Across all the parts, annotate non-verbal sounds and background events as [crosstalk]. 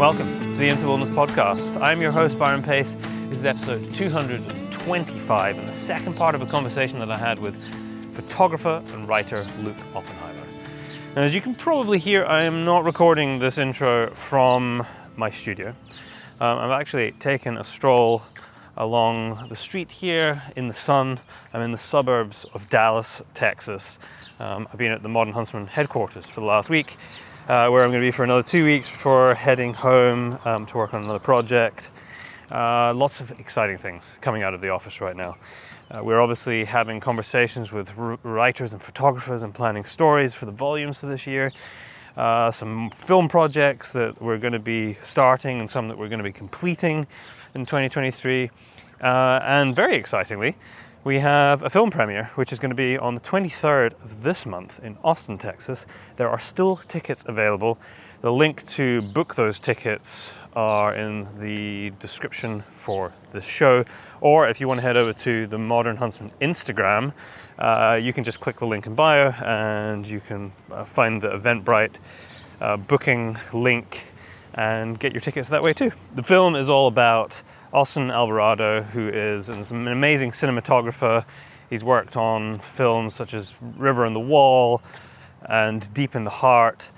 Welcome to the Into Wellness Podcast. I'm your host, Byron Pace. This is episode 225 and the second part of a conversation that I had with photographer and writer Luke Oppenheimer. Now, as you can probably hear, I am not recording this intro from my studio. Um, I've actually taken a stroll along the street here in the sun. I'm in the suburbs of Dallas, Texas. Um, I've been at the Modern Huntsman headquarters for the last week, uh, where I'm going to be for another two weeks before heading home um, to work on another project. Uh, lots of exciting things coming out of the office right now. Uh, we're obviously having conversations with r- writers and photographers and planning stories for the volumes for this year. Uh, some film projects that we're going to be starting and some that we're going to be completing in 2023. Uh, and very excitingly, we have a film premiere which is going to be on the 23rd of this month in Austin, Texas. There are still tickets available. The link to book those tickets are in the description for the show. Or if you want to head over to the Modern Huntsman Instagram, uh, you can just click the link in bio and you can uh, find the Eventbrite uh, booking link and get your tickets that way too. The film is all about Austin Alvarado, who is an amazing cinematographer. He's worked on films such as River and the Wall and Deep in the Heart.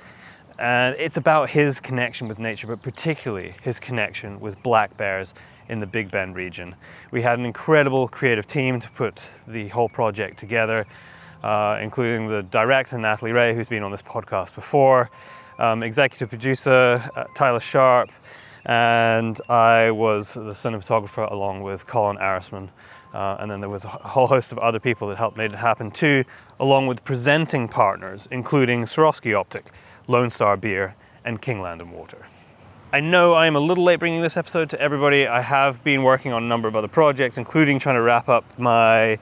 And it's about his connection with nature, but particularly his connection with black bears in the Big Bend region. We had an incredible creative team to put the whole project together, uh, including the director, Natalie Ray, who's been on this podcast before, um, executive producer, uh, Tyler Sharp, and I was the cinematographer along with Colin Arisman. Uh, and then there was a whole host of other people that helped make it happen too, along with presenting partners, including Swarovski Optik, Lone Star Beer, and Kingland and Water. I know I am a little late bringing this episode to everybody. I have been working on a number of other projects, including trying to wrap up my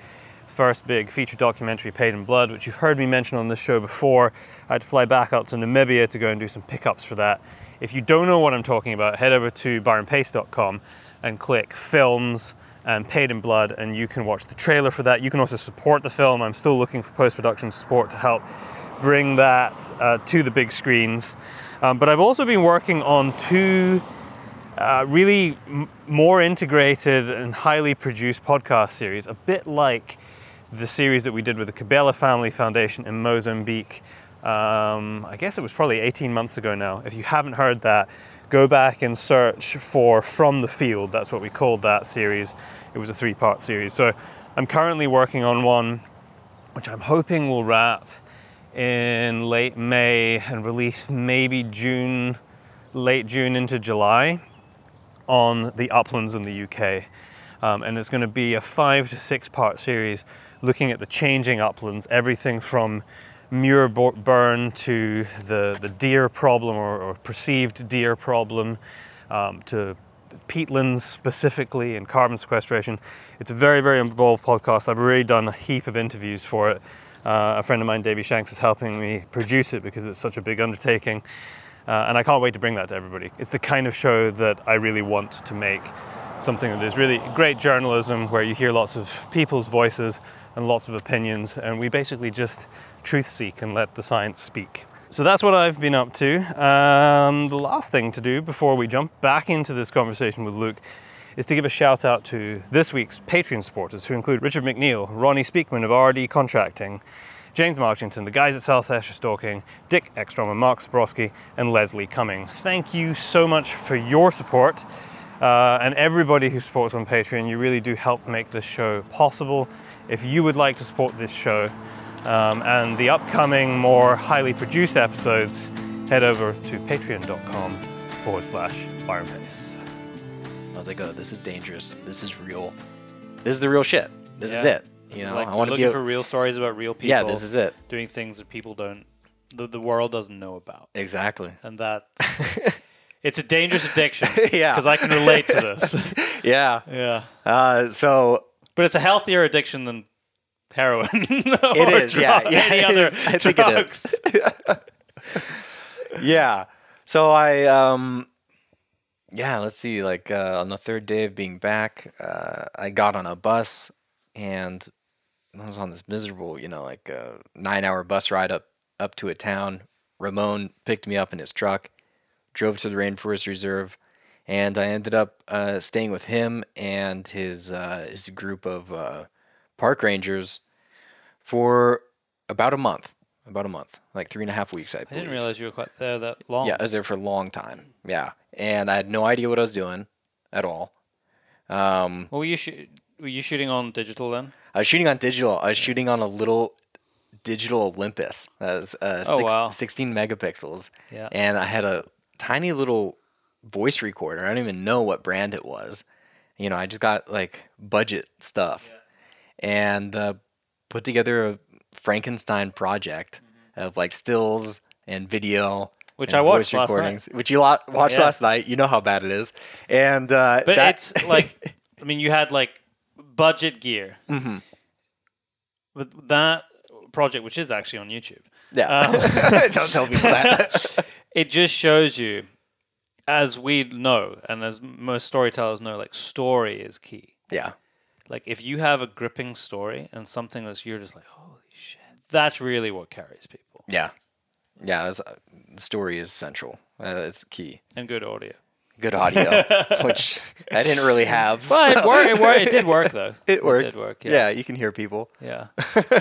first big feature documentary, Paid in Blood, which you've heard me mention on this show before. I had to fly back out to Namibia to go and do some pickups for that. If you don't know what I'm talking about, head over to byronpace.com and click films and Paid in Blood, and you can watch the trailer for that. You can also support the film. I'm still looking for post production support to help bring that uh, to the big screens. Um, but I've also been working on two uh, really m- more integrated and highly produced podcast series, a bit like the series that we did with the Cabela Family Foundation in Mozambique. Um, I guess it was probably 18 months ago now. If you haven't heard that, go back and search for From the Field. That's what we called that series. It was a three part series. So I'm currently working on one which I'm hoping will wrap in late May and release maybe June, late June into July on the uplands in the UK. Um, and it's going to be a five to six part series looking at the changing uplands, everything from Muir burn to the, the deer problem or, or perceived deer problem um, to peatlands specifically and carbon sequestration. It's a very, very involved podcast. I've already done a heap of interviews for it. Uh, a friend of mine, Davey Shanks, is helping me produce it because it's such a big undertaking. Uh, and I can't wait to bring that to everybody. It's the kind of show that I really want to make something that is really great journalism where you hear lots of people's voices and lots of opinions, and we basically just truth seek and let the science speak. So that's what I've been up to. Um, the last thing to do before we jump back into this conversation with Luke is to give a shout out to this week's Patreon supporters, who include Richard McNeil, Ronnie Speakman of RD Contracting, James Marchington, the guys at South Esher Stalking, Dick Ekstrom and Mark Zabrowski, and Leslie Cumming. Thank you so much for your support. Uh, and everybody who supports on Patreon, you really do help make this show possible. If you would like to support this show um, and the upcoming, more highly produced episodes, head over to patreon.com forward slash Byron Pace. I was like, oh, this is dangerous. This is real. This is the real shit. This Yeah. is it. This You is know, like I want to looking be. for real stories about real people. yeah, this is it. doing things that people don't, the, the world doesn't know about, Exactly. and that [laughs] it's a dangerous addiction. [laughs] Yeah. because I can relate to this. [laughs] Yeah. yeah, Uh, so but it's a healthier addiction than heroin. [laughs] it is. Yeah. Yeah. any other is. I think drugs. it is. [laughs] yeah. So I um yeah, let's see like uh, on the third day of being back, uh, I got on a bus and I was on this miserable, you know, like uh, 9-hour bus ride up up to a town. Ramon picked me up in his truck, drove to the Rainforest Reserve, and I ended up uh, staying with him and his uh, his group of uh, park rangers for about a month. About a month, like three and a half weeks, I I didn't realize you were quite there that long. Yeah, I was there for a long time. Yeah, and I had no idea what I was doing at all. Um, Well, were you shoo- were you shooting on digital then? I was shooting on digital. I was shooting on a little digital Olympus. That was uh, Oh, six, wow. 16 megapixels. Yeah. And I had a tiny little voice recorder. I don't even know what brand it was. You know, I just got like budget stuff and uh, put together a Frankenstein project of like stills and video. Mm-hmm. Which and I watched voice last night. recordings, which you watched Yeah. last night. You know how bad it is, and uh, But that- it's like, [laughs] I mean, you had like budget gear. Mm-hmm. But that project, which is actually on YouTube, yeah. [laughs] don't tell people that. [laughs] it just shows you, as we know, and as most storytellers know, like story is key. yeah. Like if you have a gripping story and something that's you're just like, holy shit, that's really what carries people. Yeah, yeah. It's, uh, the story is central. Uh, it's key. And good audio. Good audio, [laughs] which I didn't really have. But it worked. It, worked. it did work though. [laughs] It worked. did work. yeah. Yeah. you can hear people. Yeah. [laughs]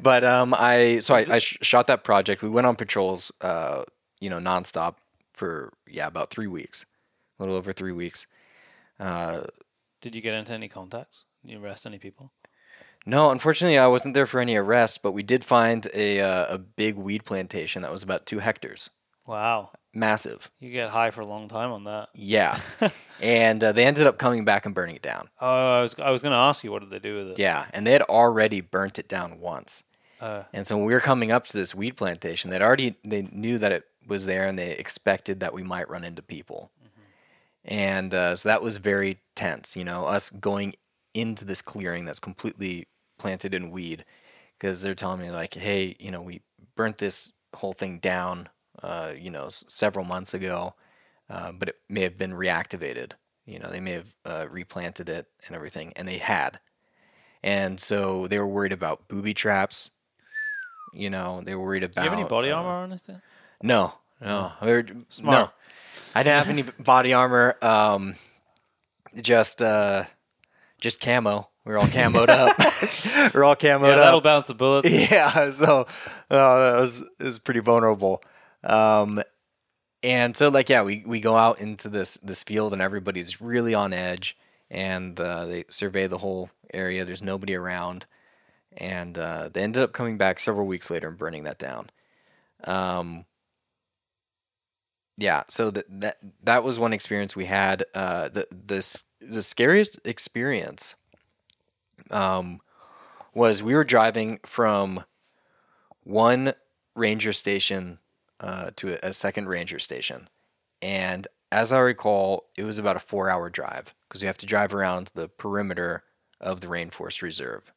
But um, I so I, I sh- shot that project. We went on patrols, uh, you know, nonstop for yeah about three weeks, a little over three weeks. Did you get into any contacts? Did you arrest any people? No, unfortunately, I wasn't there for any arrests, but we did find a uh, a big weed plantation that was about two hectares, Wow. massive. You get high for a long time on that. Yeah, [laughs] and uh, they ended up coming back and burning it down. Oh, I was I was going to ask you what did they do with it? Yeah, and they had already burnt it down once. Uh, And so when we were coming up to this weed plantation, they'd already they knew that it was there, and they expected that we might run into people. And uh, so that was very tense, you know, us going into this clearing that's completely planted in weed, because they're telling me like, hey, you know, we burnt this whole thing down, uh, you know, s- several months ago, uh, but it may have been reactivated. You know, they may have uh, replanted it and everything, and they had. And so they were worried about booby traps. You know, they were worried about. do you have any body uh, armor or anything? No, no. Were, Smart. I didn't have any body armor. Um, just uh, just camo. We were all camoed up. [laughs] [laughs] we are all camoed Yeah, that'll up. bounce the bullets. [laughs] Yeah, so uh, it was it was pretty vulnerable. Um, and so like yeah, we, we go out into this this field and everybody's really on edge, and uh, they survey the whole area. There's nobody around, and uh, they ended up coming back several weeks later and burning that down. Um, yeah, so that that that was one experience we had. Uh, the the the scariest experience um, was we were driving from one ranger station uh, to a, a second ranger station, and as I recall, it was about a four-hour drive because we have to drive around the perimeter of the rainforest reserve,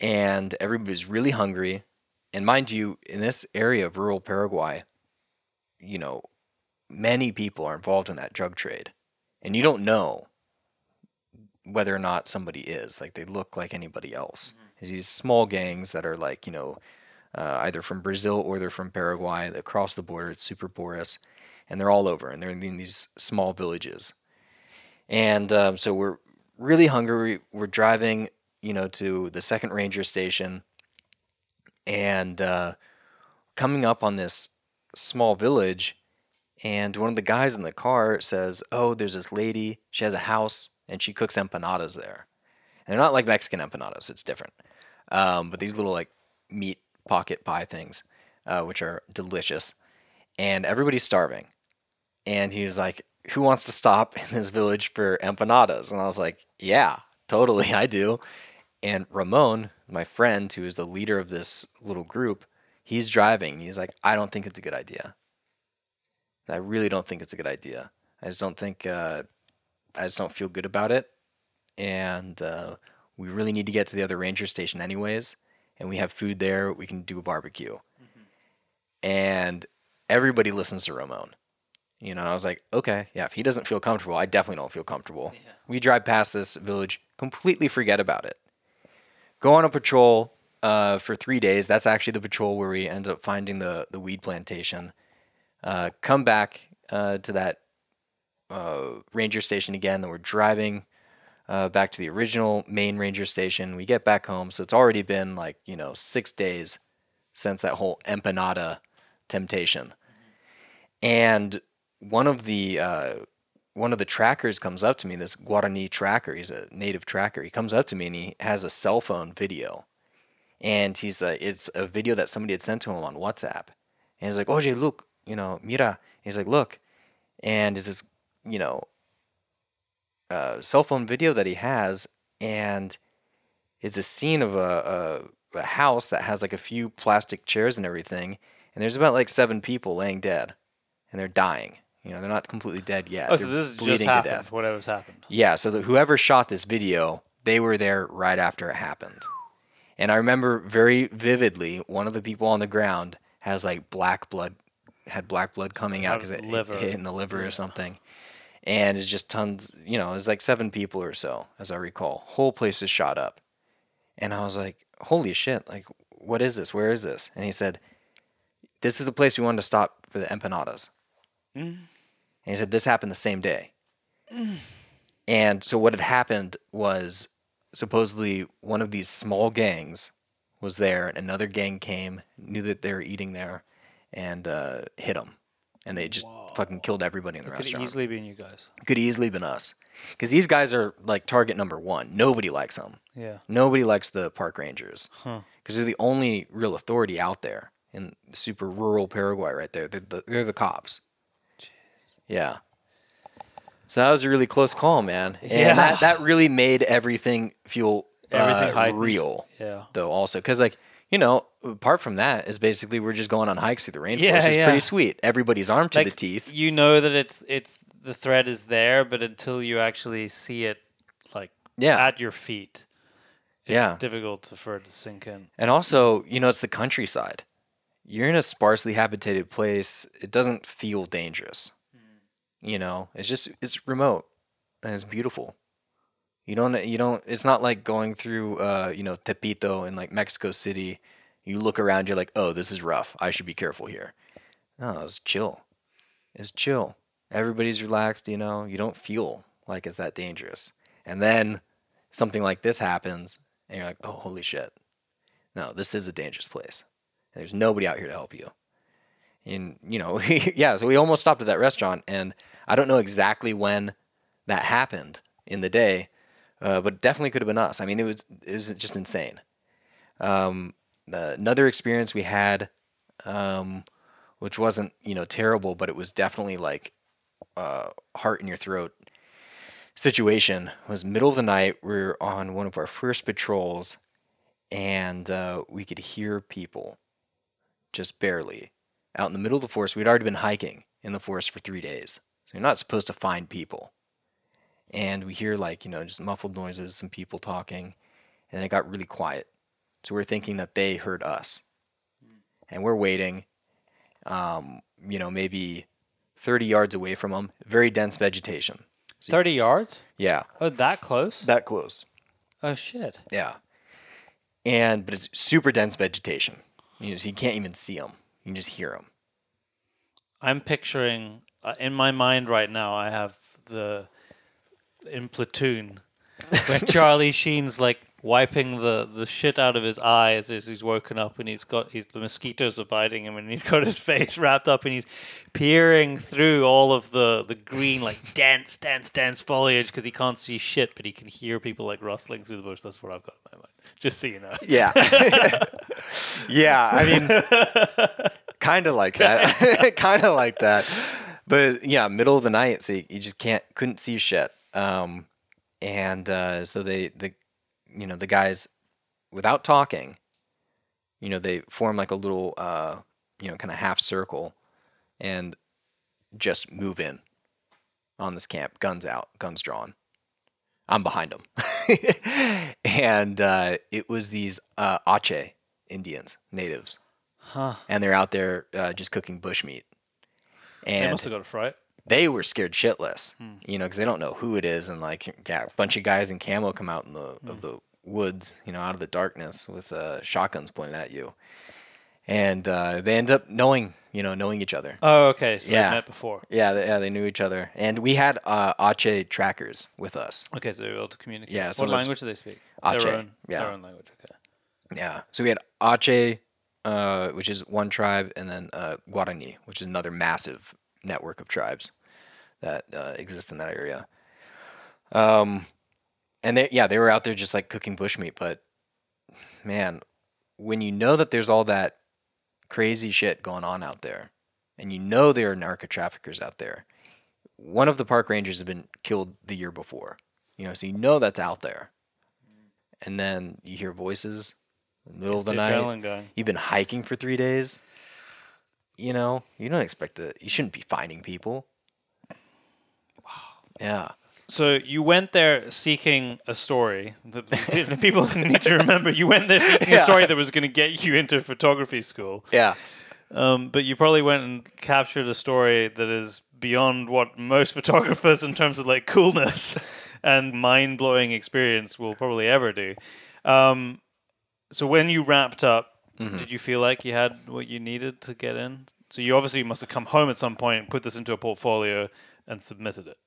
and everybody's really hungry. And mind you, in this area of rural Paraguay, you know, many people are involved in that drug trade, and you don't know whether or not somebody is. Like they look like anybody else. It's these small gangs that are like you know, uh, either from Brazil or they're from Paraguay. Across the border, it's super porous, and they're all over, and they're in these small villages. And um, so we're really hungry. We're driving, you know, to the second ranger station, and uh, coming up on this small village. And one of the guys in the car says, "Oh, there's this lady. She has a house, and she cooks empanadas there. And they're not like Mexican empanadas. It's different. Um, but these little like meat pocket pie things, uh, which are delicious. And everybody's starving. And he was like, "Who wants to stop in this village for empanadas?" And I was like, "Yeah, totally, [laughs] I do." And Ramon, my friend, who is the leader of this little group, he's driving. He's like, "I don't think it's a good idea." I really don't think it's a good idea. I just don't think uh, I just don't feel good about it, and uh, we really need to get to the other ranger station anyways. And we have food there; we can do a barbecue. And everybody listens to Ramon. You know, I was like, okay, yeah. If he doesn't feel comfortable, I definitely don't feel comfortable. We drive past this village, completely forget about it. Go on a patrol uh, for three days. That's actually the patrol where we ended up finding the the weed plantation Uh, come back uh, to that uh, ranger station again. Then we're driving uh, back to the original main ranger station. We get back home, so it's already been like you know six days since that whole empanada temptation. And one of the uh, one of the trackers comes up to me. This Guarani tracker, he's a native tracker. He comes up to me and he has a cell phone video, and he's uh, it's a video that somebody had sent to him on WhatsApp. And he's like, "Oye, look, you know, mira." He's like, "Look," and it's this, you know, uh, cell phone video that he has, and it's a scene of a, a, a house that has like a few plastic chairs and everything, and there's about like seven people laying dead, and they're dying. You know, they're not completely dead yet. Oh, they're so this has just bleeding to happened. death. Whatever's happened. Yeah, so the, whoever shot this video, they were there right after it happened. And I remember very vividly one of the people on the ground has like black blood, had black blood coming out because it liver. hit in the liver or something. And it's just tons, you know, it's like seven people or so, as I recall. Whole place is shot up. And I was like, holy shit, like, what is this? Where is this? And he said, this is the place we wanted to stop for the empanadas. Mm. And he said, this happened the same day. Mm. And so what had happened was supposedly one of these small gangs was there, and another gang came, knew that they were eating there, and uh, hit them. And they just fucking killed everybody in the Could restaurant. Could easily been you guys. Could easily been us. Because these guys are like target number one. Nobody likes them. Yeah. Nobody likes the park rangers. Huh. Because they're the only real authority out there in super rural Paraguay right there. They're the, they're the cops. Yeah. So that was a really close call, man. And Yeah. that, that really made everything feel Everything uh, real, Yeah. though, also. Because, like, you know, apart from that, is basically we're just going on hikes through the rainforest. Yeah, it's yeah. pretty sweet. Everybody's armed to the teeth. You know that it's it's the threat is there, but until you actually see it, like Yeah. at your feet, it's Yeah. difficult to, for it to sink in. And also, you know, it's the countryside. You're in a sparsely habitated place. It doesn't feel dangerous. Hmm. You know, it's just it's remote and it's beautiful. You don't you don't it's not like going through uh, you know, Tepito in like Mexico City. You look around, you're like, "Oh, this is rough. I should be careful here." No, it's chill. It's chill. Everybody's relaxed, you know. You don't feel like it's that dangerous. And then something like this happens and you're like, "Oh, holy shit." No, this is a dangerous place. There's nobody out here to help you. And you know, [laughs] yeah, so we almost stopped at that restaurant, and I don't know exactly when that happened in the day, uh, but definitely could have been us. I mean, it was it was just insane. Um, uh, another experience we had, um, which wasn't you know terrible, but it was definitely like uh, heart in your throat situation. Was middle of the night. We are on one of our first patrols, and uh, we could hear people just barely out in the middle of the forest. We'd already been hiking in the forest for three days, so you're not supposed to find people. And we hear like you know just muffled noises, some people talking, and it got really quiet. So we're thinking that they heard us, and we're waiting. Um, you know, maybe thirty yards away from them. Very dense vegetation. Thirty yards? Yeah, Oh, that close? that close. oh shit! Yeah. And but it's super dense vegetation. You know, so you can't even see them. You can just hear them. I'm picturing uh, in my mind right now. I have the in platoon where [laughs] Charlie Sheen's like wiping the, the shit out of his eyes as he's woken up, and he's got he's the mosquitoes are biting him, and he's got his [laughs] face wrapped up, and he's peering through all of the the green like [laughs] dense, dense, dense foliage because he can't see shit, but he can hear people like rustling through the bush. That's what I've got in my mind. Just so you know. Yeah. yeah. I mean, kind of like that. kind of like that. But yeah, middle of the night, so you, you just can't couldn't see shit. Um, and uh, so they the you know the guys without talking, you know they form like a little uh, you know kind of half circle, and just move in on this camp, guns out, guns drawn. I'm behind them. [laughs] and uh, it was these uh, Ache Indians, natives. Huh. And they're out there uh, just cooking bushmeat. They And must have got a fright. They were scared shitless, you know, because they don't know who it is. And like, yeah, a bunch of guys in camo come out in the of the woods, you know, out of the darkness with uh, shotguns pointed at you. and uh, they end up knowing, you know, knowing each other. Oh, okay. So Yeah. they met before. Yeah, they, yeah, they knew each other, and we had uh, Ache trackers with us. Okay, so they were able to communicate. Yeah, so What language do they speak? Ache, Their own, yeah. Their own language. Okay. Yeah, so we had Ache, uh, which is one tribe, and then uh, Guarani, which is another massive network of tribes that uh, exist in that area. Um, and they, yeah, they were out there just like cooking bushmeat. But man, when you know that there's all that crazy shit going on out there, and you know there are narco traffickers out there, one of the park rangers has been killed the year before. You know, so you know that's out there. And then you hear voices in the middle It's of the, the night. going. You've been hiking for three days. You know, you don't expect to. You shouldn't be finding people. Yeah. So you went there seeking a story. The, [laughs] the people [laughs] need to remember you went there seeking a story that was going to get you into photography school. Yeah. Um, but you probably went and captured a story that is beyond what most [laughs] photographers, in terms of like coolness and mind blowing experience, will probably ever do. Um, so when you wrapped up, Mm-hmm. did you feel like you had what you needed to get in? So you obviously must have come home at some point, put this into a portfolio, and submitted it.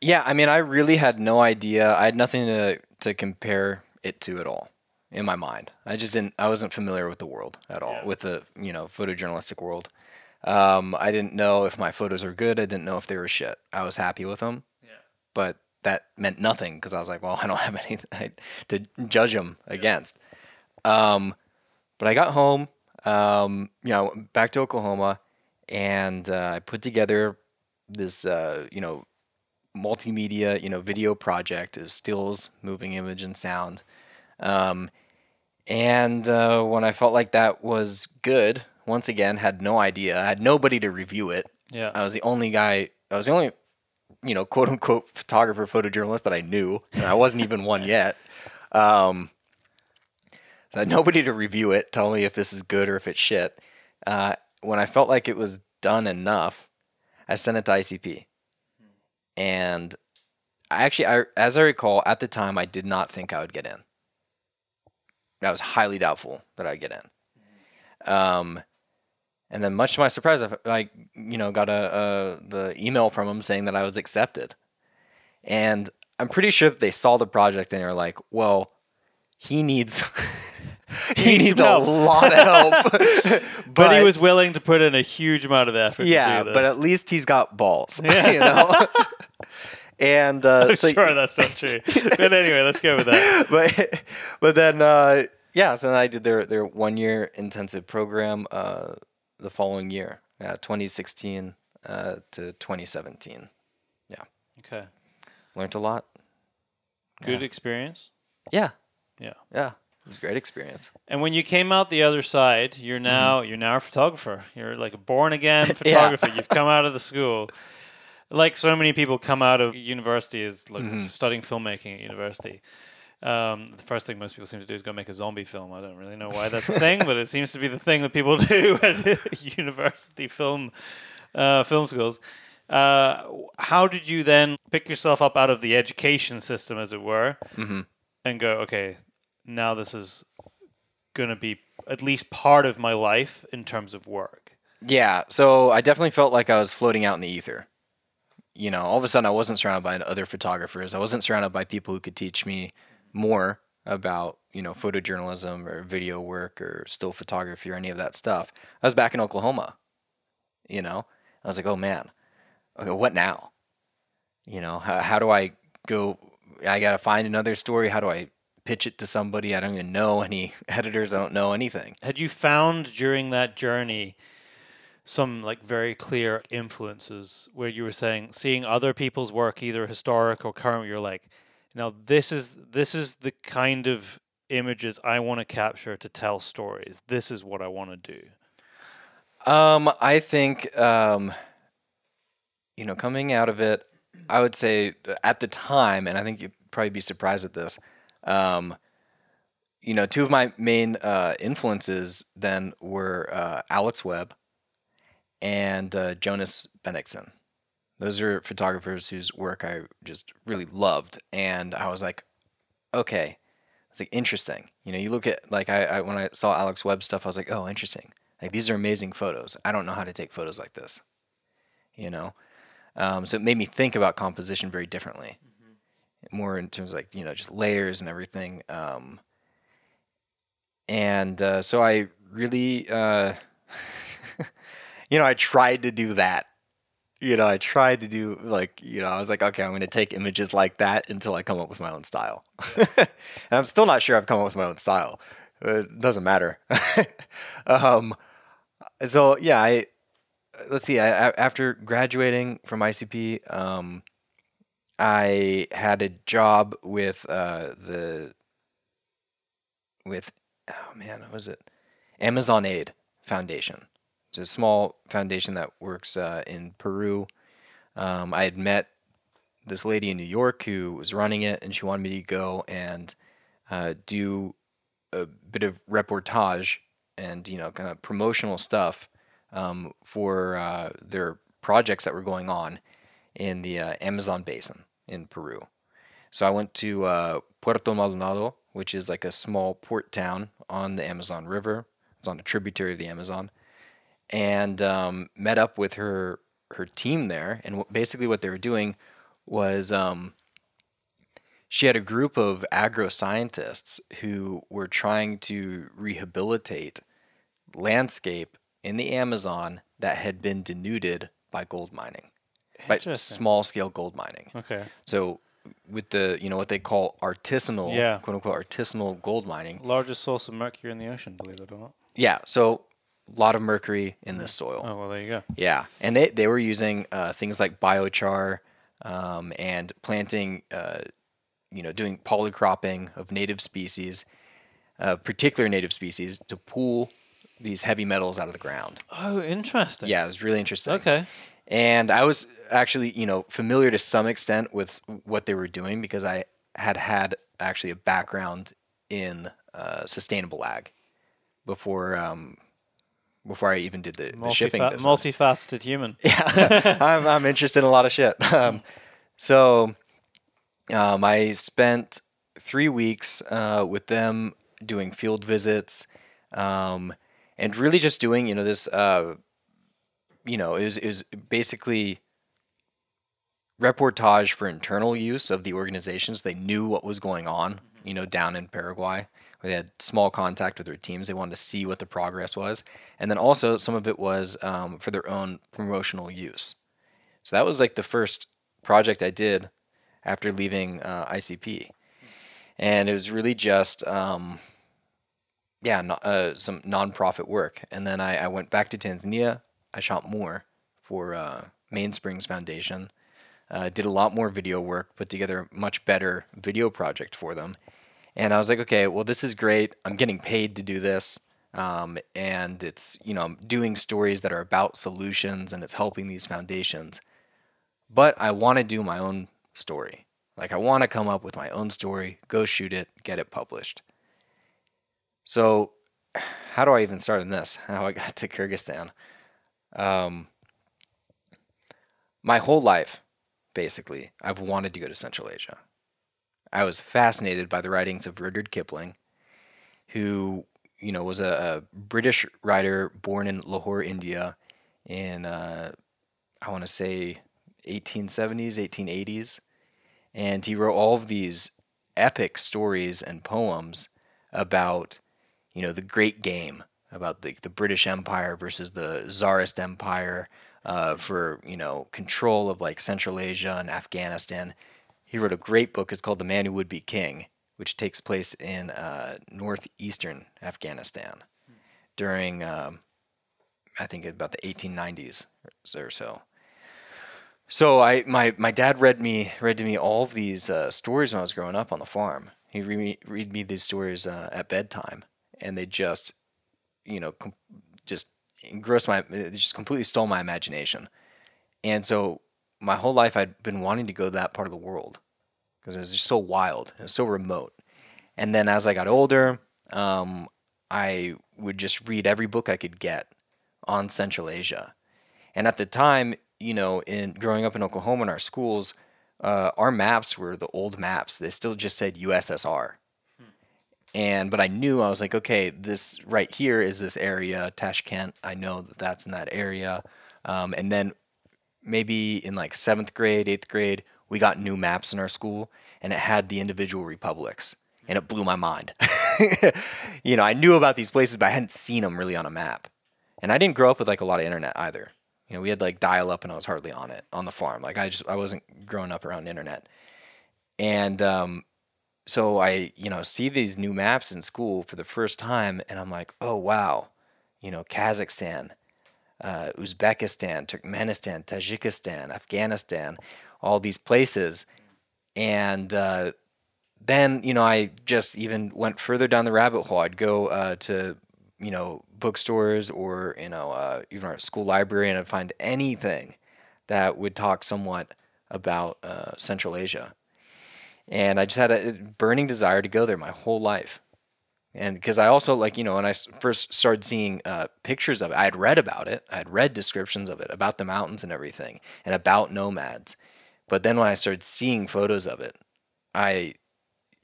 Yeah. I mean, I really had no idea. I had nothing to to compare it to at all in my mind. I just didn't. I wasn't familiar with the world at all, Yeah. with the you know photojournalistic world. Um, I didn't know if my photos were good. I didn't know if they were shit. I was happy with them. Yeah. but that meant nothing because I was like, well, [laughs] I don't have anything [laughs] to judge them against. Um, but I got home, um, you know, back to Oklahoma, and uh, I put together this, uh, you know, multimedia, you know, video project. Was stills, moving image, and sound. Um, and uh, when I felt like that was good, once again, had no idea. I had nobody to review it. Yeah. I was the only guy. I was the only, you know, quote unquote photographer, photojournalist that I knew, and I wasn't even one [laughs] yet. Um, so I had nobody to review it, tell me if this is good or if it's shit. Uh, when I felt like it was done enough, I sent it to ICP, and I actually, I, as I recall, at the time, I did not think I would get in. I was highly doubtful that I'd get in. Um, and then, much to my surprise, I, I you know, got a, a the email from them saying that I was accepted. And I'm pretty sure that they saw the project and they're like, "Well, he needs [laughs] he needs a lot of help." but, [laughs] [laughs] But, he was willing to put in a huge amount of effort. yeah, to do this. but at least he's got balls, you know. and uh, I'm so sure that's not true. But anyway, let's go with that. but but then uh, yeah, so then I did their their one year intensive program uh, the following year, uh, 2016 uh, to 2017. Yeah. Okay, Learned a lot. good experience. Yeah, Yeah. yeah, it was a great experience. And when you came out the other side, you're now Mm-hmm. you're now a photographer. You're like a born again [laughs] photographer. You've come out of the school. Like so many people come out of university is like Mm-hmm. studying filmmaking at university. Um, the first thing most people seem to do is go make a zombie film. I don't really know why that's a [laughs] thing, but it seems to be the thing that people [laughs] do at university film uh, film schools. Uh, how did you then pick yourself up out of the education system, as it were, Mm-hmm. and go, okay, now this is going to be at least part of my life in terms of work? Yeah, so I definitely felt like I was floating out in the ether. You know, all of a sudden I wasn't surrounded by other photographers. I wasn't surrounded by people who could teach me more about, you know, photojournalism or video work or still photography or any of that stuff. I was back in Oklahoma. You know, I was like, oh man, okay, what now? You know, how, how do I go? I got to find another story. How do I pitch it to somebody? I don't even know any [laughs] editors. I don't know anything. Had you found during that journey some like very clear influences where you were saying seeing other people's work, either historic or current, you're like, now this is this is the kind of images I want to capture to tell stories. This is what I want to do. Um, I think um, you know, coming out of it, I would say at the time, and I think you'd probably be surprised at this. Um, you know, two of my main uh, influences then were uh, Alex Webb and uh, Jonas Bendiksen. Those are photographers whose work I just really loved, and I was like, okay, it's like interesting. You know, you look at like I, I when I saw Alex Webb stuff, I was like, oh, interesting. Like these are amazing photos. I don't know how to take photos like this. You know, um, so it made me think about composition very differently, more in terms of like you know just layers and everything. Um, and uh, so I really, uh, [laughs] you know, I tried to do that. You know, I tried to do like, you know, I was like, okay, I'm going to take images like that until I come up with my own style. and [laughs] I'm still not sure I've come up with my own style. It doesn't matter. [laughs] um, so yeah, I let's see. I, after graduating from ICP, um, I had a job with uh, the with oh man, what was it? Amazon Aid Foundation. It's a small foundation that works uh, in Peru. Um, I had met this lady in New York who was running it, and she wanted me to go and uh, do a bit of reportage and you know kind of promotional stuff um, for uh, their projects that were going on in the uh, Amazon basin in Peru. So I went to uh, Puerto Maldonado, which is like a small port town on the Amazon River. It's on a tributary of the Amazon, and um, met up with her her team there. And basically, what they were doing was um, she had a group of agro scientists who were trying to rehabilitate landscape in the Amazon that had been denuded by gold mining, by small scale gold mining. Okay. So with the you know what they call artisanal Yeah. quote unquote artisanal gold mining. Largest source of mercury in the ocean, believe it or not. Yeah, so a lot of mercury in this soil. Oh well, there you go. Yeah, and they they were using uh, things like biochar um, and planting, uh, you know, doing polycropping of native species, uh, particular native species, to pull these heavy metals out of the ground. Oh, interesting. Yeah, it was really interesting. Okay. And I was actually, you know, familiar to some extent with what they were doing because I had had actually a background in uh, sustainable ag before um, before I even did the, the shipping Multifa- business. multifaceted human. [laughs] yeah, [laughs] I'm, I'm interested in a lot of shit. [laughs] Um, so um, I spent three weeks uh, with them doing field visits um, and really just doing, you know, this, uh, you know, is is basically reportage for internal use of the organizations. They knew what was going on, you know, down in Paraguay. They had small contact with their teams. They wanted to see what the progress was, and then also some of it was um, for their own promotional use. So that was like the first project I did after leaving uh, ICP, and it was really just um, yeah, no, uh, some nonprofit work. And then I, I went back to Tanzania. I shot more for uh, Mainsprings Foundation. Uh, did a lot more video work, put together a much better video project for them. And I was like, okay, well, this is great. I'm getting paid to do this. Um, and it's, you know, I'm doing stories that are about solutions and it's helping these foundations. But I want to do my own story. Like, I want to come up with my own story, go shoot it, get it published. So, [sighs] how do I even start in this? [laughs] How I got to Kyrgyzstan? Um, my whole life, basically, I've wanted to go to Central Asia. I was fascinated by the writings of Rudyard Kipling, who, you know, was a, a British writer born in Lahore, India, in uh, I want to say 1870s, 1880s, and he wrote all of these epic stories and poems about, you know, the Great Game, about the the British Empire versus the Tsarist Empire uh, for you know control of like Central Asia and Afghanistan. He wrote a great book. It's called The Man Who Would Be King, which takes place in uh, northeastern Afghanistan during, um, I think, about the 1890s or so. So I, my, my dad read me read to me all of these uh, stories when I was growing up on the farm. He read me read me these stories uh, at bedtime, and they just, you know, com- just engrossed my, it just completely stole my imagination. And so my whole life I'd been wanting to go to that part of the world because it was just so wild and so remote. And then as I got older, um, I would just read every book I could get on Central Asia. And at the time, you know, in growing up in Oklahoma in our schools, uh, our maps were the old maps. They still just said USSR. And but I knew I was like, okay, this right here is this area, Tashkent. I know that that's in that area, um, and then maybe in like seventh grade, eighth grade, we got new maps in our school, and it had the individual republics, and it blew my mind. [laughs] you know, I knew about these places, but I hadn't seen them really on a map, and I didn't grow up with like a lot of internet either. You know, we had like dial up, and I was hardly on it on the farm. Like I just I wasn't growing up around internet, and um, so I, you know, see these new maps in school for the first time, and I'm like, oh wow, you know, Kazakhstan, uh, Uzbekistan, Turkmenistan, Tajikistan, Afghanistan, all these places, and uh, then you know I just even went further down the rabbit hole. I'd go uh, to you know bookstores or you know uh, even our school library, and I'd find anything that would talk somewhat about uh, Central Asia and I just had a burning desire to go there my whole life. And because I also like, you know, when I first started seeing uh, pictures of it, I had read about it. I had read descriptions of it, about the mountains and everything, and about nomads. But then when I started seeing photos of it, I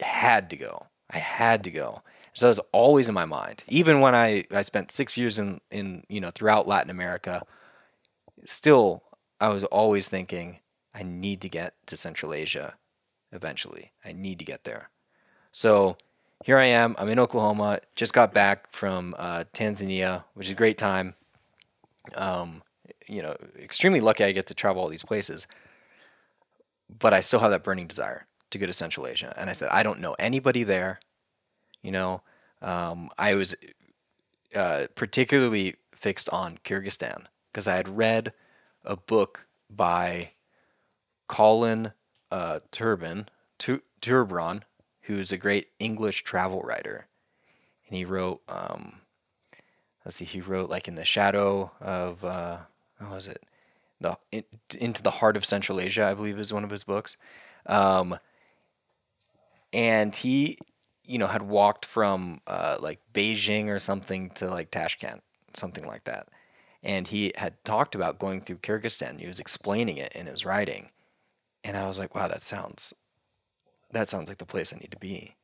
had to go. I had to go. So it was always in my mind. Even when I, I spent six years in, in, you know, throughout Latin America, still, I was always thinking, I need to get to Central Asia eventually. I need to get there. So here I am. I'm in Oklahoma. Just got back from uh, Tanzania, which is a great time. Um, you know, extremely lucky I get to travel all these places. But I still have that burning desire to go to Central Asia. And I said, I don't know anybody there. You know, um, I was uh, particularly fixed on Kyrgyzstan because I had read a book by Colin uh, Turban, Turbron, who's a great English travel writer, and he wrote, um, let's see, he wrote like in the shadow of, uh, what was it, the in, into the heart of Central Asia, I believe is one of his books, um, and he, you know, had walked from uh, like Beijing or something to like Tashkent, something like that, and he had talked about going through Kyrgyzstan. He was explaining it in his writing and I was like, wow, that sounds that sounds like the place I need to be.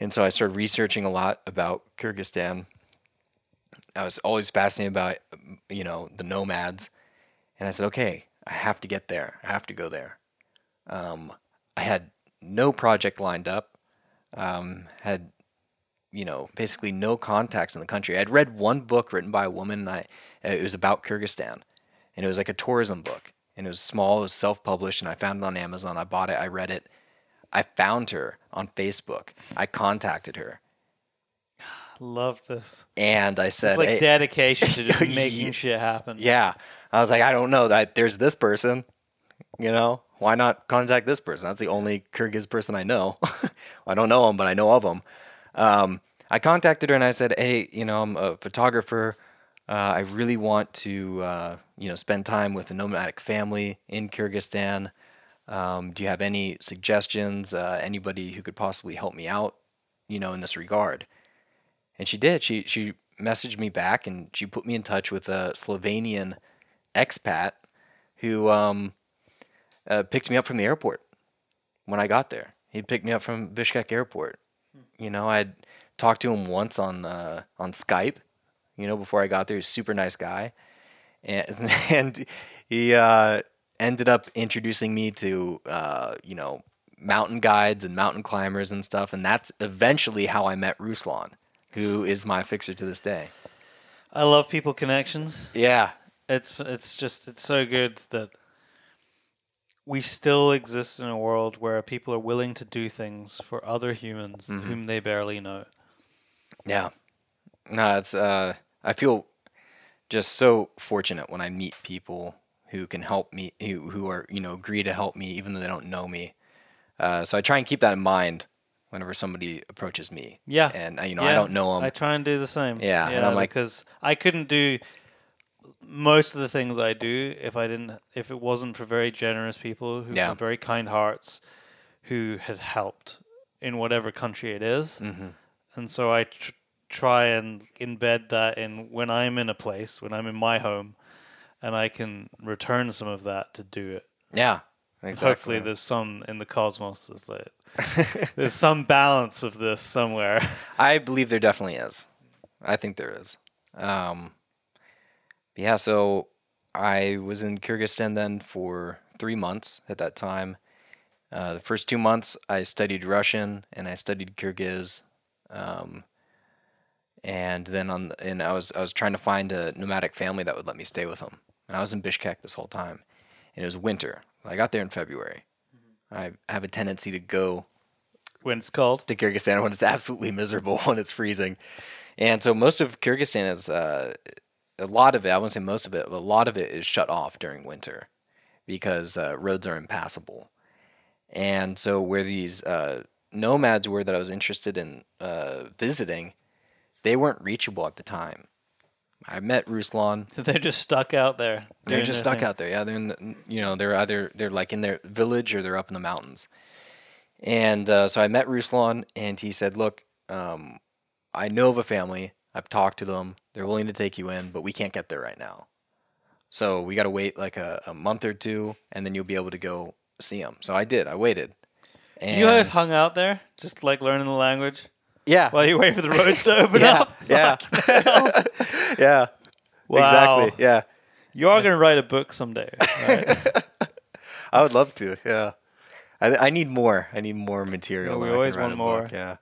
And so I started researching a lot about Kyrgyzstan. I was always fascinated about you know the nomads, and I said, okay, I have to get there. I have to go there. Um, I had no project lined up. Um, had you know basically no contacts in the country. I'd read one book written by a woman. And I it was about Kyrgyzstan, and it was like a tourism book and it was small, it was self published, and I found it on Amazon. I bought it, I read it. I found her on Facebook. I contacted her. Love this. And I said, it's like hey, dedication to just [laughs] making shit happen. Yeah. I was like, I don't know that there's this person, you know, why not contact this person? That's the only Kyrgyz person I know. [laughs] I don't know him, but I know of him. Um, I contacted her and I said, Hey, you know, I'm a photographer. Uh, I really want to, uh, you know, spend time with a nomadic family in Kyrgyzstan. Um, do you have any suggestions? Uh, anybody who could possibly help me out, you know, in this regard? And she did. She she messaged me back and she put me in touch with a Slovenian expat who um, uh, picked me up from the airport when I got there. He picked me up from Bishkek airport. You know, I'd talked to him once on uh, on Skype you know, before I got there. He's a super nice guy. And, [laughs] and he uh, ended up introducing me to, uh, you know, mountain guides and mountain climbers and stuff. And that's eventually how I met Ruslan, who is my fixer to this day. I love people connections. Yeah. It's it's just it's so good that we still exist in a world where people are willing to do things for other humans mm-hmm. whom they barely know. Yeah. No, it's uh I feel just so fortunate when I meet people who can help me, who, who are, you know, agree to help me even though they don't know me. Uh, so I try and keep that in mind whenever somebody approaches me. Yeah. And, you know, yeah. I don't know them. I try and do the same. Yeah. and I'm like, because I couldn't do most of the things I do if I didn't, if it wasn't for very generous people who yeah. have very kind hearts who had helped in whatever country it is. Mm-hmm. And so I tr- try and embed that in when I'm in a place, when I'm in my home, and I can return some of that to do it. Yeah, exactly. Hopefully, there's some in the cosmos. There's, like, [laughs] there's some balance of this somewhere. [laughs] I believe there definitely is. I think there is. Um, yeah, so I was in Kyrgyzstan then for three months at that time. Uh, the first two months, I studied Russian and I studied Kyrgyz. Um, and then on and I was I was trying to find a nomadic family that would let me stay with them. And I was in Bishkek this whole time, and it was winter. I got there in February. I have a tendency to go When it's cold. to Kyrgyzstan when it's [laughs] absolutely miserable when it's freezing. And so most of Kyrgyzstan is uh, a lot of it. I won't say most of it, but a lot of it is shut off during winter because uh, roads are impassable. And so where these uh, nomads were that I was interested in uh, visiting, they weren't reachable at the time. I met Ruslan. [laughs] They're just stuck out there. They're just stuck thing. out there. Yeah, they're in the, you know they're either they're like in their village or they're up in the mountains. And uh, so I met Ruslan, and he said, "Look, um, I know of a family. I've talked to them. They're willing to take you in, but we can't get there right now. So we got to wait like a, a month or two, and then you'll be able to go see them." So I did. I waited. And You guys hung out there, just like learning the language yeah, while you wait for the roads to [laughs] open yeah, up. yeah, [laughs] yeah, Wow. exactly. Yeah, You are going to write a book someday. Right? [laughs] I would love to. Yeah, I I need more. I need more material. Yeah, we than I can always want more. book, Yeah,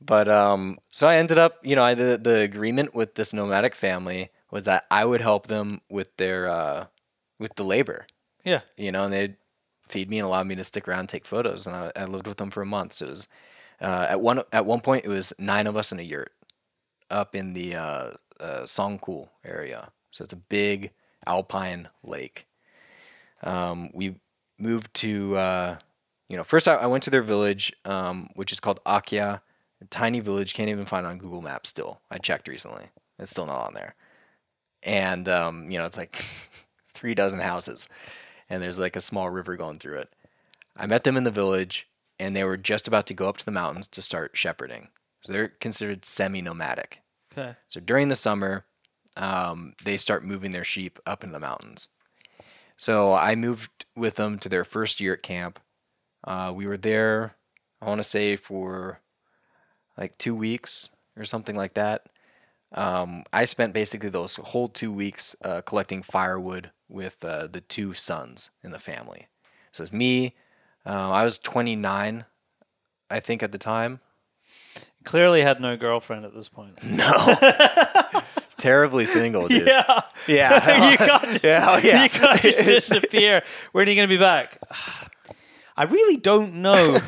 but um, so I ended up, you know, I the the agreement with this nomadic family was that I would help them with their uh, with the labor. yeah. You know, and they'd feed me and allow me to stick around and take photos, and I, I lived with them for a month. So it was uh, at one at one point it was nine of us in a yurt up in the uh, uh, Songkul area. So it's a big alpine lake. Um, we moved to, uh, you know, first I, I went to their village, um, which is called Akia, a tiny village. Can't even find on Google Maps still. I checked recently. It's still not on there. And, um, you know, it's like [laughs] three dozen houses, and there's like a small river going through it. I met them in the village, and they were just about to go up to the mountains to start shepherding. So they're considered semi nomadic. Okay. So during the summer, um, they start moving their sheep up in the mountains. So I moved with them to their first year at camp. Uh, we were there, I want to say, for like two weeks or something like that. Um, I spent basically those whole two weeks uh, collecting firewood with uh, the two sons in the family. So it's me. Uh, I was 29, I think, at the time. Clearly had no girlfriend at this point. [laughs] No. [laughs] Terribly single, dude. Yeah. Yeah. [laughs] you can't just, Yeah, oh, yeah. You can't just disappear. When are you going to be back? I really don't know.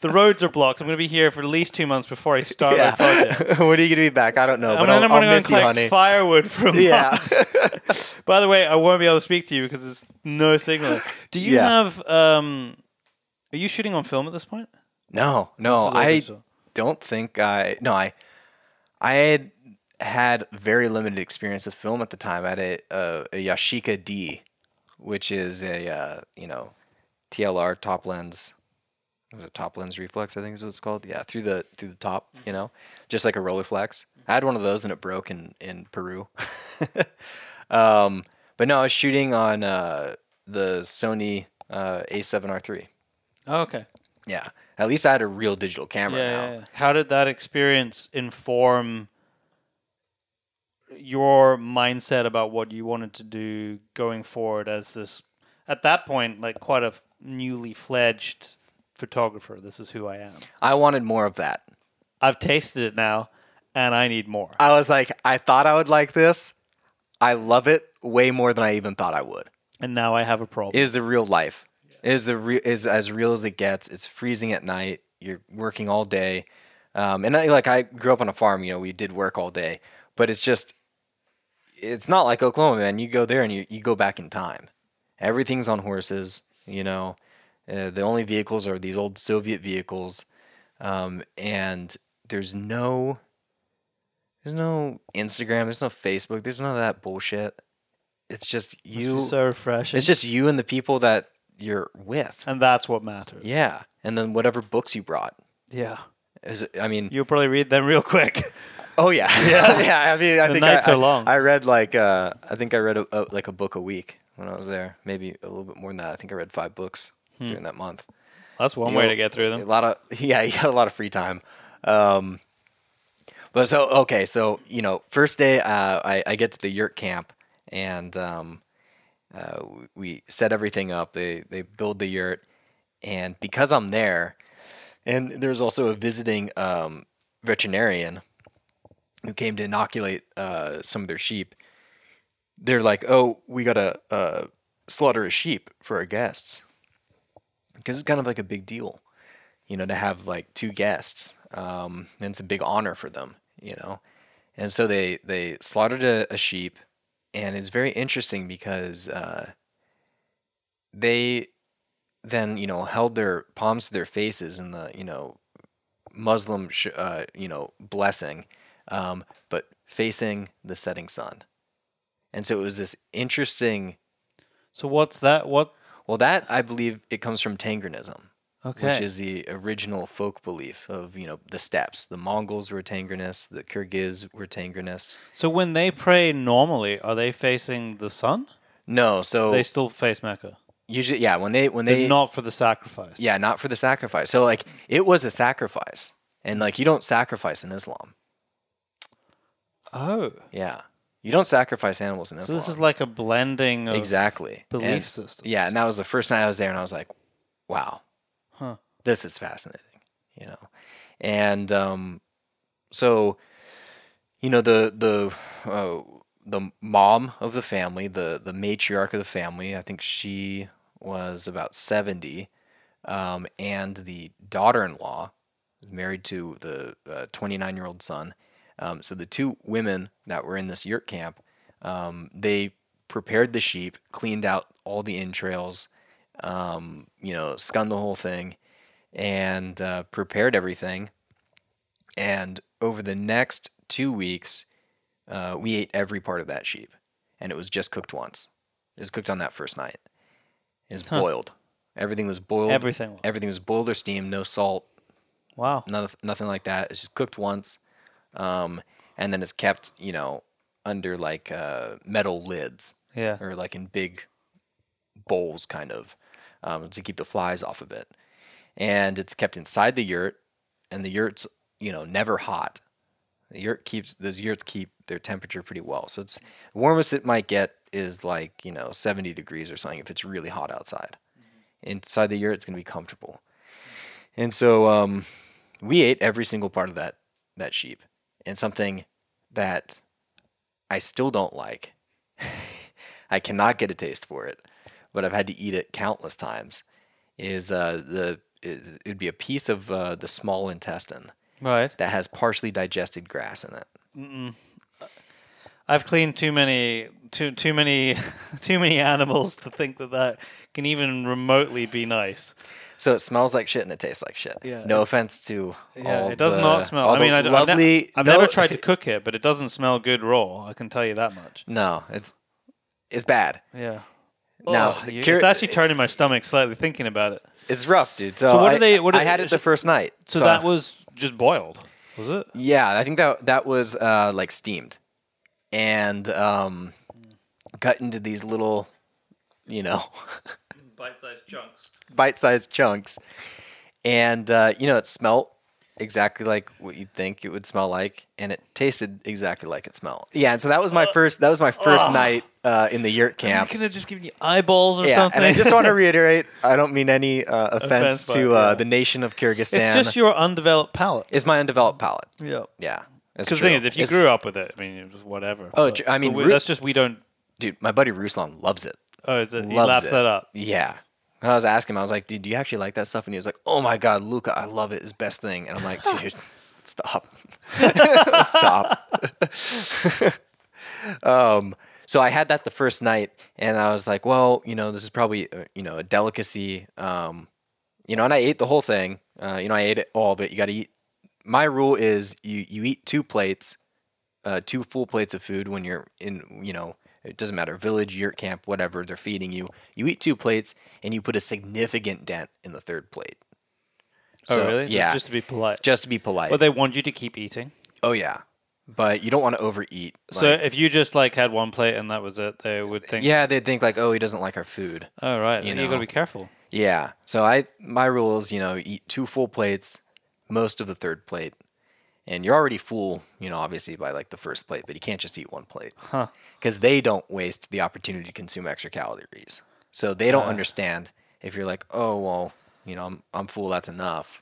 The roads are blocked. I'm going to be here for at least two months before I start my project. when are you gonna be back? I don't know, And but I'll, I'm going to collect honey. firewood from. Yeah. By the way, I won't be able to speak to you because there's no signal. Do you Yeah. have? Um, are you shooting on film at this point? no, no, This is all I digital. don't think I. No, I. I had had very limited experience with film at the time. I had a a, a Yashica D, which is a uh, you know TLR top lens. It Was a top lens reflex? I think is what it's called. Yeah, through the through the top. You know, just like a Rolleiflex. I had one of those and it broke in in Peru. [laughs] um, but no, I was shooting on uh, the Sony uh, A7R3. Oh, okay. Yeah. At least I had a real digital camera Yeah, now. yeah. How did that experience inform your mindset about what you wanted to do going forward as this, at that point, like quite a newly fledged photographer? This is who I am. I wanted more of that. I've tasted it now, and I need more. I was like, I thought I would like this. I love it way more than I even thought I would. And now I have a problem. It is the real life. It is the re- is as real as it gets. It's freezing at night. You're working all day, um, and I, like I grew up on a farm. You know, we did work all day, but it's just it's not like Oklahoma, man. You go there and you, you go back in time. Everything's on horses. You know, uh, the only vehicles are these old Soviet vehicles, um, and there's no there's no Instagram. There's no Facebook. There's none of that bullshit. It's just you. so refreshing. It's just you and the people that you're with. and that's what matters. Yeah, and then whatever books you brought. Yeah. Is it, I mean, You'll probably read them [laughs] real quick. oh yeah, [laughs] yeah, yeah. I mean, I The think nights I, are long. I, I read like uh, I think I read a, a, like a book a week. when I was there. Maybe a little bit more than that. I think I read five books during that month. That's one You way know, to get through them. A lot of [laughs] yeah, you got a lot of free time. Um, but so okay, so you know, first day uh, I I get to the yurt camp and um, uh, we- set everything up. They they build the yurt, and because I'm there, and there's also a visiting um, veterinarian who came to inoculate uh, some of their sheep. They're like, "Oh, we gotta uh, slaughter a sheep for our guests," because it's kind of like a big deal, you know, to have like two guests, um, and it's a big honor for them, you know. And so they they slaughtered a, a sheep, and it's very interesting because uh, they then you know held their palms to their faces in the you know Muslim sh- uh, you know blessing, um, but facing the setting sun. And so it was this interesting. So what's that? What? Well, that I believe it comes from Tengrianism, Okay. which is the original folk belief of you know the steppes. The Mongols were Tengrianists, the Kyrgyz were Tengrianists. so when they pray normally, are they facing the sun? No, so They still face Mecca. usually yeah when they when They're they not for the sacrifice. yeah not for the sacrifice. So like it was a sacrifice, and like you don't sacrifice in Islam. Oh. Yeah, you don't sacrifice animals in Islam. So this is like a blending of exactly belief system. Yeah, and that was the first night I was there, and I was like, "Wow, Huh. this is fascinating," you know. And um, so, you know, the the uh, the mom of the family, the the matriarch of the family, I think she was about seventy, um, and the daughter-in-law, married to the twenty-nine year old son. Um, so the two women that were in this yurt camp, um, they prepared the sheep, cleaned out all the entrails, um, you know, skunned the whole thing, and uh, prepared everything. And over the next two weeks, uh, we ate every part of that sheep, and it was just cooked once. It was cooked on that first night. It was Huh. boiled. Everything was boiled. Everything. Everything was boiled or steamed. No salt. Wow. None, nothing like that. It's just cooked once, um, and then it's kept, you know, under like uh, metal lids Yeah. or like in big bowls, kind of, um, to keep the flies off of it. And it's kept inside the yurt, and the yurt's, you know, never hot. The yurt keeps those yurts keep their temperature pretty well. So it's the warmest it might get is like you know 70 degrees or something if it's really hot outside. Inside the yurt, it's gonna be comfortable. And so um, we ate every single part of that that sheep, and something that I still don't like. [laughs] I cannot get a taste for it, but I've had to eat it countless times. Is uh, the it, it'd be a piece of uh, the small intestine Right. that has partially digested grass in it. I've cleaned too many too too many [laughs] too many animals to think that that can even remotely be nice. So it smells like shit and it tastes like shit. Yeah, No offense to Yeah, it does the- not smell. I mean, I, lovely. I've no- never tried to cook it, but it doesn't smell good raw. I can tell you that much. No, it's it's bad. Yeah. Now, Oh, the cur- it's actually turning my stomach slightly thinking about it. It's rough, dude. So, So what I, did they- what I did- had it the first night. So, that was just boiled, was it? Yeah, I think that that was uh, like steamed, and um, cut into these little, you know, [laughs] Bite-sized chunks. bite-sized chunks, and uh, you know it smelled exactly like what you'd think it would smell like, and it tasted exactly like it smelled. Yeah, and so that was my first. That was my first night uh, in the yurt camp. could have just given you eyeballs or Yeah, something. and I just want to [laughs] reiterate, I don't mean any uh, offense, Offense, but, to uh, yeah. the nation of Kyrgyzstan. it's just your undeveloped palate. It's my undeveloped palate. Yeah. Yeah, Because the true. thing is, if you It's- grew up with it, I mean, it was whatever. Oh, but- I mean, but we, that's just we don't. dude, my buddy Ruslan loves it. Oh, is it? He loves laps it. that up. Yeah. I was asking him, I was like, dude, do you actually like that stuff? And he was like, oh my God, Luca, I love it. It's best thing. And I'm like, dude, [laughs] stop. [laughs] stop. [laughs] um, so I had that the first night, and I was like, well, you know, this is probably, uh, you know, a delicacy. Um, you know, and I ate the whole thing. Uh, you know, I ate it all of it. You got to eat. My rule is you, you eat two plates, uh, two full plates of food when you're in, you know, it doesn't matter, village, yurt camp, whatever, they're feeding you. You eat two plates and you put a significant dent in the third plate. oh, So, really? Yeah. Just to be polite. just to be polite. Well, they want you to keep eating. oh, yeah. but you don't want to overeat. So like- if you just like had one plate and that was it, they would think, yeah, they'd think like, oh, he doesn't like our food. oh right, you you, got to be careful. Yeah. So I my rule is, you know, eat two full plates, most of the third plate. And you're already full, you know, obviously by like the first plate, but you can't just eat one plate. Huh. Cuz they don't waste the opportunity to consume extra calories. So they don't Ah. understand if you're like, "Oh, well, you know, I'm I'm full, that's enough."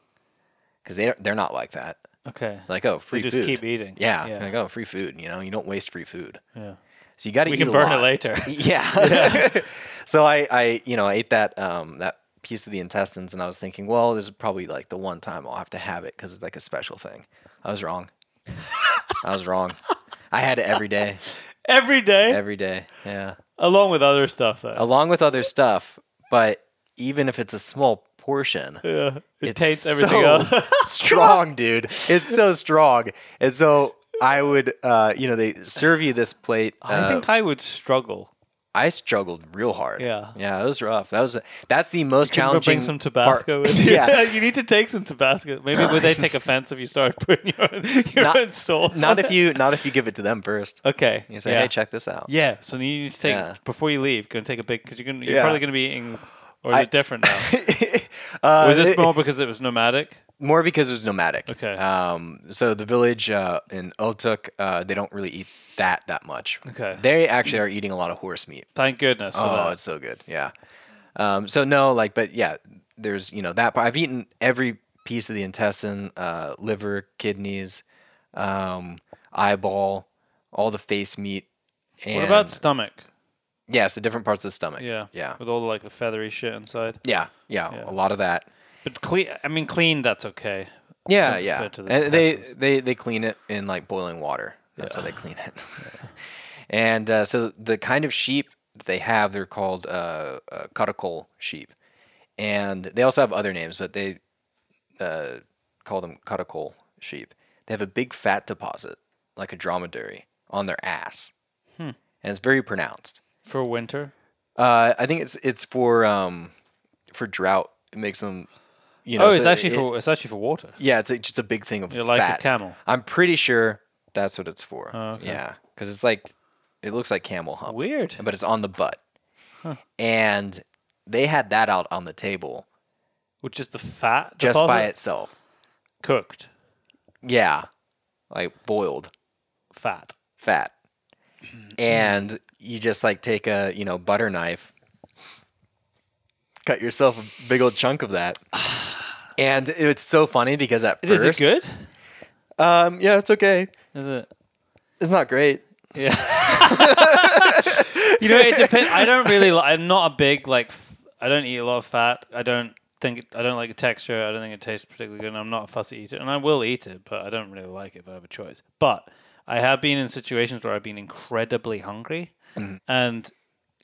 Cuz they they're not like that. Okay. Like, "Oh, free food. Just food." keep eating. Yeah. Yeah. Like, "Oh, free food, you know, you don't waste free food." Yeah. So you got to We can burn it lot. later. [laughs] Yeah. [laughs] so I, I, you know, I ate that um, that piece of the intestines, and I was thinking, well, this is probably like the one time I'll have to have it because it's like a special thing. I was wrong. I was wrong. I had it every day, [laughs] Every day, every day. Yeah, along with other stuff. Though. along with other stuff. But even if it's a small portion, yeah. It it's tastes everything so [laughs] else. strong, dude. It's so strong, and so. I would, uh, you know, they serve you this plate. I uh, think I would struggle. I struggled real hard. Yeah. yeah, it was rough. That was that's the most challenging. bring some part- Tabasco with [laughs] you? yeah, [laughs] you need to take some Tabasco. Maybe would they take offense if you started putting your own, [laughs] your Not- own sauce? not if you not if you give it to them first. Okay. You say, yeah. hey, check this out. Yeah. So you need to take Yeah. before you leave. Go and take a big because you're gonna you're Yeah. probably gonna be eating. Or is I- it different now? uh, Was this it- more because it was nomadic? more because it was nomadic. Okay. Um, so the village uh, in Otuk, uh, they don't really eat that that much. Okay. They actually are eating a lot of horse meat. Thank goodness for Oh, it's so good. Yeah. Um, so no, like, but yeah, there's you know that. part. I've eaten every piece of the intestine, uh, liver, kidneys, um, eyeball, all the face meat. And What about stomach? yeah? So different parts of the stomach. Yeah. Yeah. With all the like the feathery shit inside. Yeah. Yeah. Yeah. A lot of that. But clean. I mean, clean. That's okay. Yeah, compared yeah. to the And they, intestines. they they clean it in like boiling water. That's how they clean it. [laughs] and uh, so the kind of sheep that they have, they're called uh, uh, karakul sheep, and they also have other names, but they uh, call them karakul sheep. They have a big fat deposit, like a dromedary, on their ass, Hmm. and it's very pronounced. For winter. Uh, I think it's it's for um, for drought. It makes them, you know. oh, it's so actually it- for it's actually for water. yeah, it's a, just a big thing of You're like fat. a camel. I'm pretty sure that's what it's for. Oh, okay. Yeah, because it's like it looks like camel hump, Weird. but it's on the butt. And they had that out on the table Which is the fat just by itself. cooked Yeah, like boiled fat. fat. And you just like take a you know butter knife, cut yourself a big old chunk of that. [sighs] And it's so funny because at Is first, it good? Um, yeah, it's okay. Is it? It's not great. Yeah. you know, it depends. I don't really. Li- I'm not a big like. f- I don't eat a lot of fat. I don't think. It, I don't like the texture. I don't think it tastes particularly good. And I'm not a fussy eater, and I will eat it, but I don't really like it if I have a choice. But I have been in situations where I've been incredibly hungry mm-hmm. and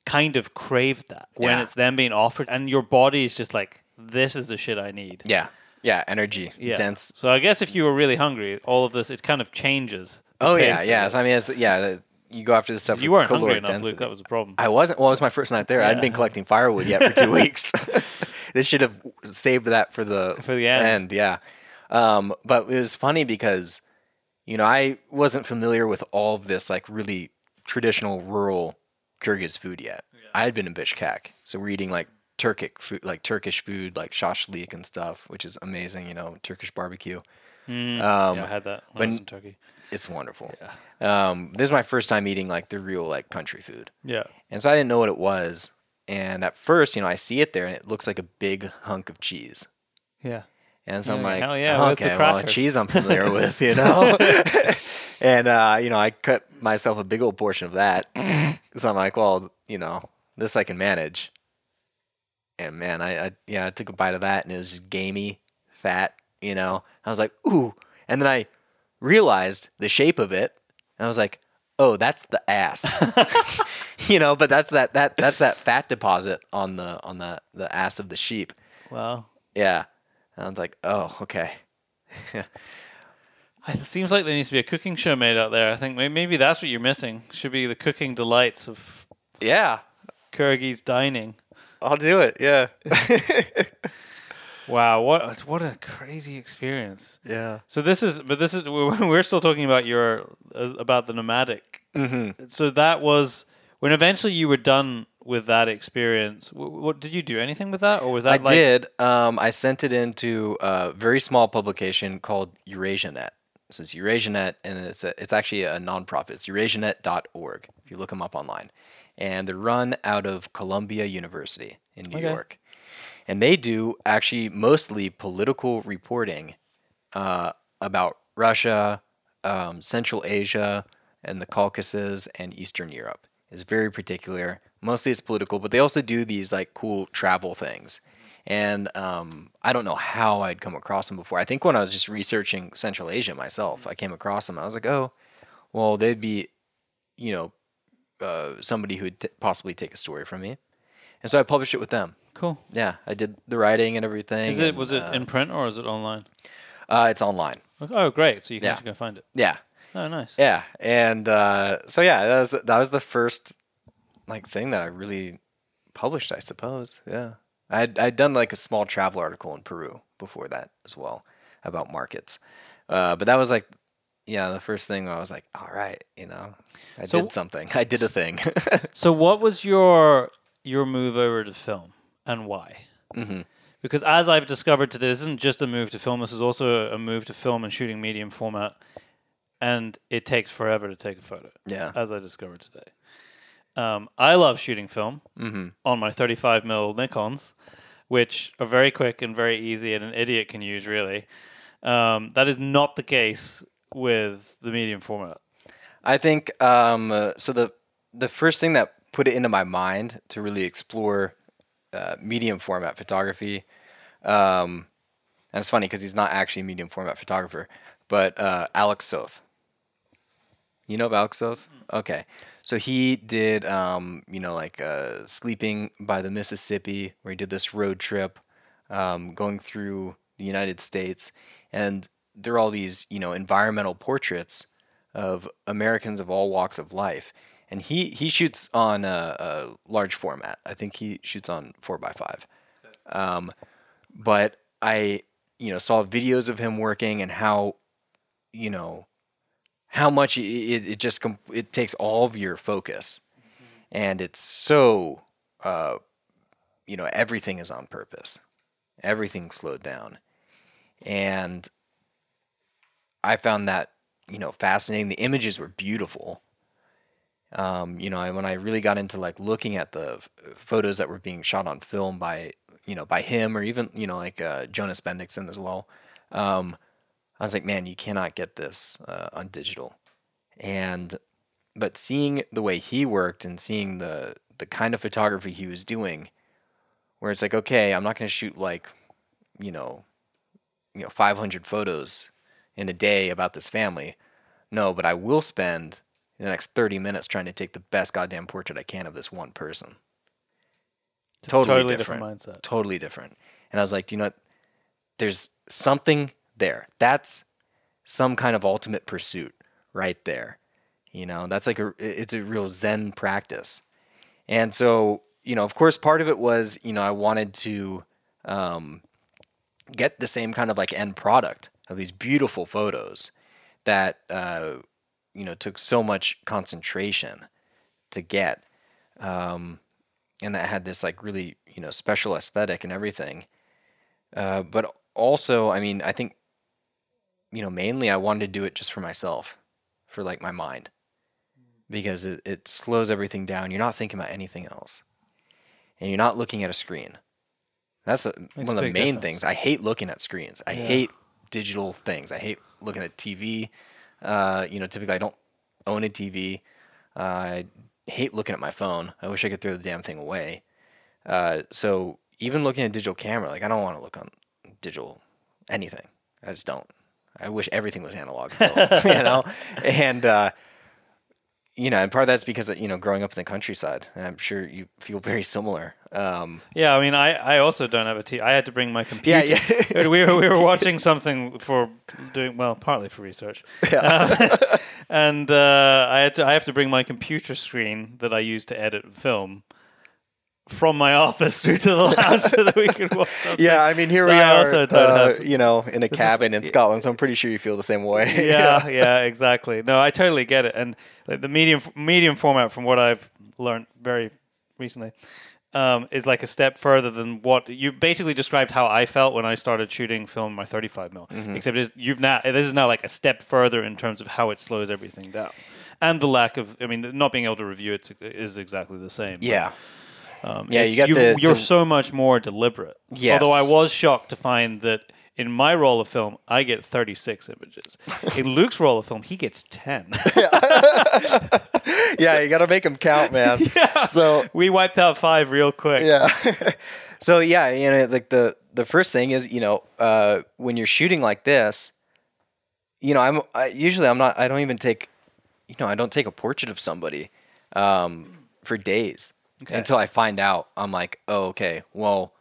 kind of craved that when Yeah. it's then being offered, and your body is just like, "This is the shit I need." Yeah, yeah, energy, Yeah. dense. So I guess if you were really hungry, all of this it kind of changes. Oh yeah, yeah. So I mean, it's, yeah. the- You go after this stuff. You weren't hungry enough, density. Luke. That was a problem. I wasn't. Well, it was my first night there. I hadn't been collecting firewood yet for two [laughs] weeks. [laughs] they should have saved that for the For the end. yeah, um, but it was funny because you know I wasn't familiar with all of this like really traditional rural Kyrgyz food yet. I had been in Bishkek, so we're eating like Turkic food, like Turkish food, like shashlik and stuff, which is amazing. You know, Turkish barbecue. Mm, Um, yeah, I had that when, I was in Turkey. It's wonderful. Um, this is my first time eating like the real like country food. Yeah. And so I didn't know what it was. And at first, you know, I see it there and it looks like a big hunk of cheese. Yeah. And so I'm like, hell yeah, the okay, well, cheese I'm familiar [laughs] with, you know? [laughs] and, uh, you know, I cut myself a big old portion of that. [laughs] so I'm like, well, you know, this I can manage. And man, I, I, yeah, I took a bite of that and it was just gamey, fat, you know? I was like, ooh. And then I realized the shape of it. And I was like, oh, that's the ass. [laughs] [laughs] you know, but that's that, that, that's that fat deposit on the, on the, the ass of the sheep. Wow. Yeah. And I was like, oh, okay. [laughs] It seems like there needs to be a cooking show made out there. I think maybe that's what you're missing. Should be the cooking delights of Yeah. Kyrgyz dining. I'll do it. Yeah. [laughs] Wow, what what a crazy experience. yeah. So this is, but this is we're, [laughs] we're still talking about your about the nomadic. Mm-hmm. So that was when eventually you were done with that experience. What, what did you do? Anything with that, or was that I like did. Um, I sent it into a very small publication called EurasiaNet. This is EurasiaNet, and it's a, it's actually a nonprofit. It's EurasiaNet.org. If you look them up online, and they're run out of Columbia University in New Okay. York, and they do actually mostly political reporting uh, about Russia, um, Central Asia, and the Caucasus and Eastern Europe. It's very particular. Mostly it's political, but they also do these like cool travel things. And um, I don't know how I'd come across them before. I think when I was just researching Central Asia myself, I came across them. I was like, oh, well, they'd be, you know, uh, somebody who would t- possibly take a story from me. And so I published it with them. cool? Yeah, I did the writing and everything. Is it and, was it uh, in print or is it online? uh, it's online. Oh, great! So you can Yeah. actually go find it. Yeah. Oh, nice. Yeah, and uh, so yeah, that was that was the first like thing that I really published, I suppose. Yeah, I'd I'd done like a small travel article in Peru before that as well about markets, uh, but that was like yeah the first thing I was like, all right, you know, I So- did something, [laughs] I did a thing. [laughs] So, what was your your move over to film, and why? hmm Because as I've discovered today, this isn't just a move to film. This is also a move to film and shooting medium format, and it takes forever to take a photo. Yeah. as I discovered today. Um, I love shooting film hmm on my 35 mm Nikon's, which are very quick and very easy, and an idiot can use really. Um, that is not the case with the medium format. I think um, uh, so. The the first thing that put it into my mind to really explore uh, medium format photography, um, and it's funny because he's not actually a medium format photographer, but uh, Alex Soth. You know of Alex Soth? Okay, so he did um, you know like uh, sleeping by the Mississippi, where he did this road trip, um, going through the United States, and there are all these you know environmental portraits of Americans of all walks of life. And he, he shoots on a, a large format. I think he shoots on four by five. Um, but I, you know, saw videos of him working and how, you know, how much it, it, just it takes all of your focus, and it's so, uh, you know, everything is on purpose, everything's slowed down, and I found that you know fascinating. The images were beautiful. Um, you know, when I really got into like looking at the f- photos that were being shot on film by you know by him or even you know like uh, Jonas Bendiksen as well, um, I was like, man, you cannot get this uh, on digital. And but seeing the way he worked and seeing the the kind of photography he was doing, where it's like, okay, I'm not going to shoot like, you know, you know, 500 photos in a day about this family. No, but I will spend the next 30 minutes trying to take the best goddamn portrait I can of this one person. Totally, totally different. different mindset. Totally different. And I was like, do you know what? There's something there. That's some kind of ultimate pursuit right there. You know, that's like a it's a real zen practice. And so, you know, of course part of it was, you know, I wanted to um get the same kind of like end product of these beautiful photos that uh, you know took so much concentration to get, um, and that had this like really you know special aesthetic and everything. Uh, but also, I mean, I think you know mainly I wanted to do it just for myself, for like my mind, because it, it slows everything down. You're not thinking about anything else, and you're not looking at a screen. That's a, one of the main difference. things. I hate looking at screens. I Yeah. hate digital things. I hate looking at TV. Uh, you know, typically I don't own a TV. Uh, I hate looking at my phone. I wish I could throw the damn thing away. Uh, so even looking at digital camera, like I don't want to look on digital anything. I just don't. I wish everything was analog still, [laughs] you know. And uh, you know, and part of that's because you know, growing up in the countryside, and I'm sure you feel very similar. Um, Yeah, I mean, I, I also don't have a T. I had to bring my computer. yeah, yeah. we were we were watching something for doing well, partly for research. Uh, [laughs] and uh, I had to I have to bring my computer screen that I use to edit film from my office through to the [laughs] lounge so that we could watch something. Yeah, I mean, here So we I are, uh, have- you know, in a is- cabin in Scotland, so I'm pretty sure you feel the same way. yeah, [laughs] yeah, exactly. No, I totally get it. And like, the medium medium format, from what I've learned very recently, um, is like a step further than what you basically described how I felt when I started shooting film my 35 mil. Except it is, you've now this is now like a step further in terms of how it slows everything down, and the lack of I mean not being able to review it is exactly the same. Yeah. Um, Yeah, you got You're the- so much more deliberate. Yes. Although I was shocked to find that in my roll of film, I get 36 images. in Luke's roll of film, he gets 10. [laughs] [laughs] yeah, you got to make them count, man. [laughs] yeah. So we wiped out five real quick. yeah. so yeah, you know, like the the first thing is, you know, uh, when you're shooting like this, you know, I'm I, usually I'm not. I don't even take, you know, I don't take a portrait of somebody um, for days Okay. until I find out. I'm like, oh, okay, well,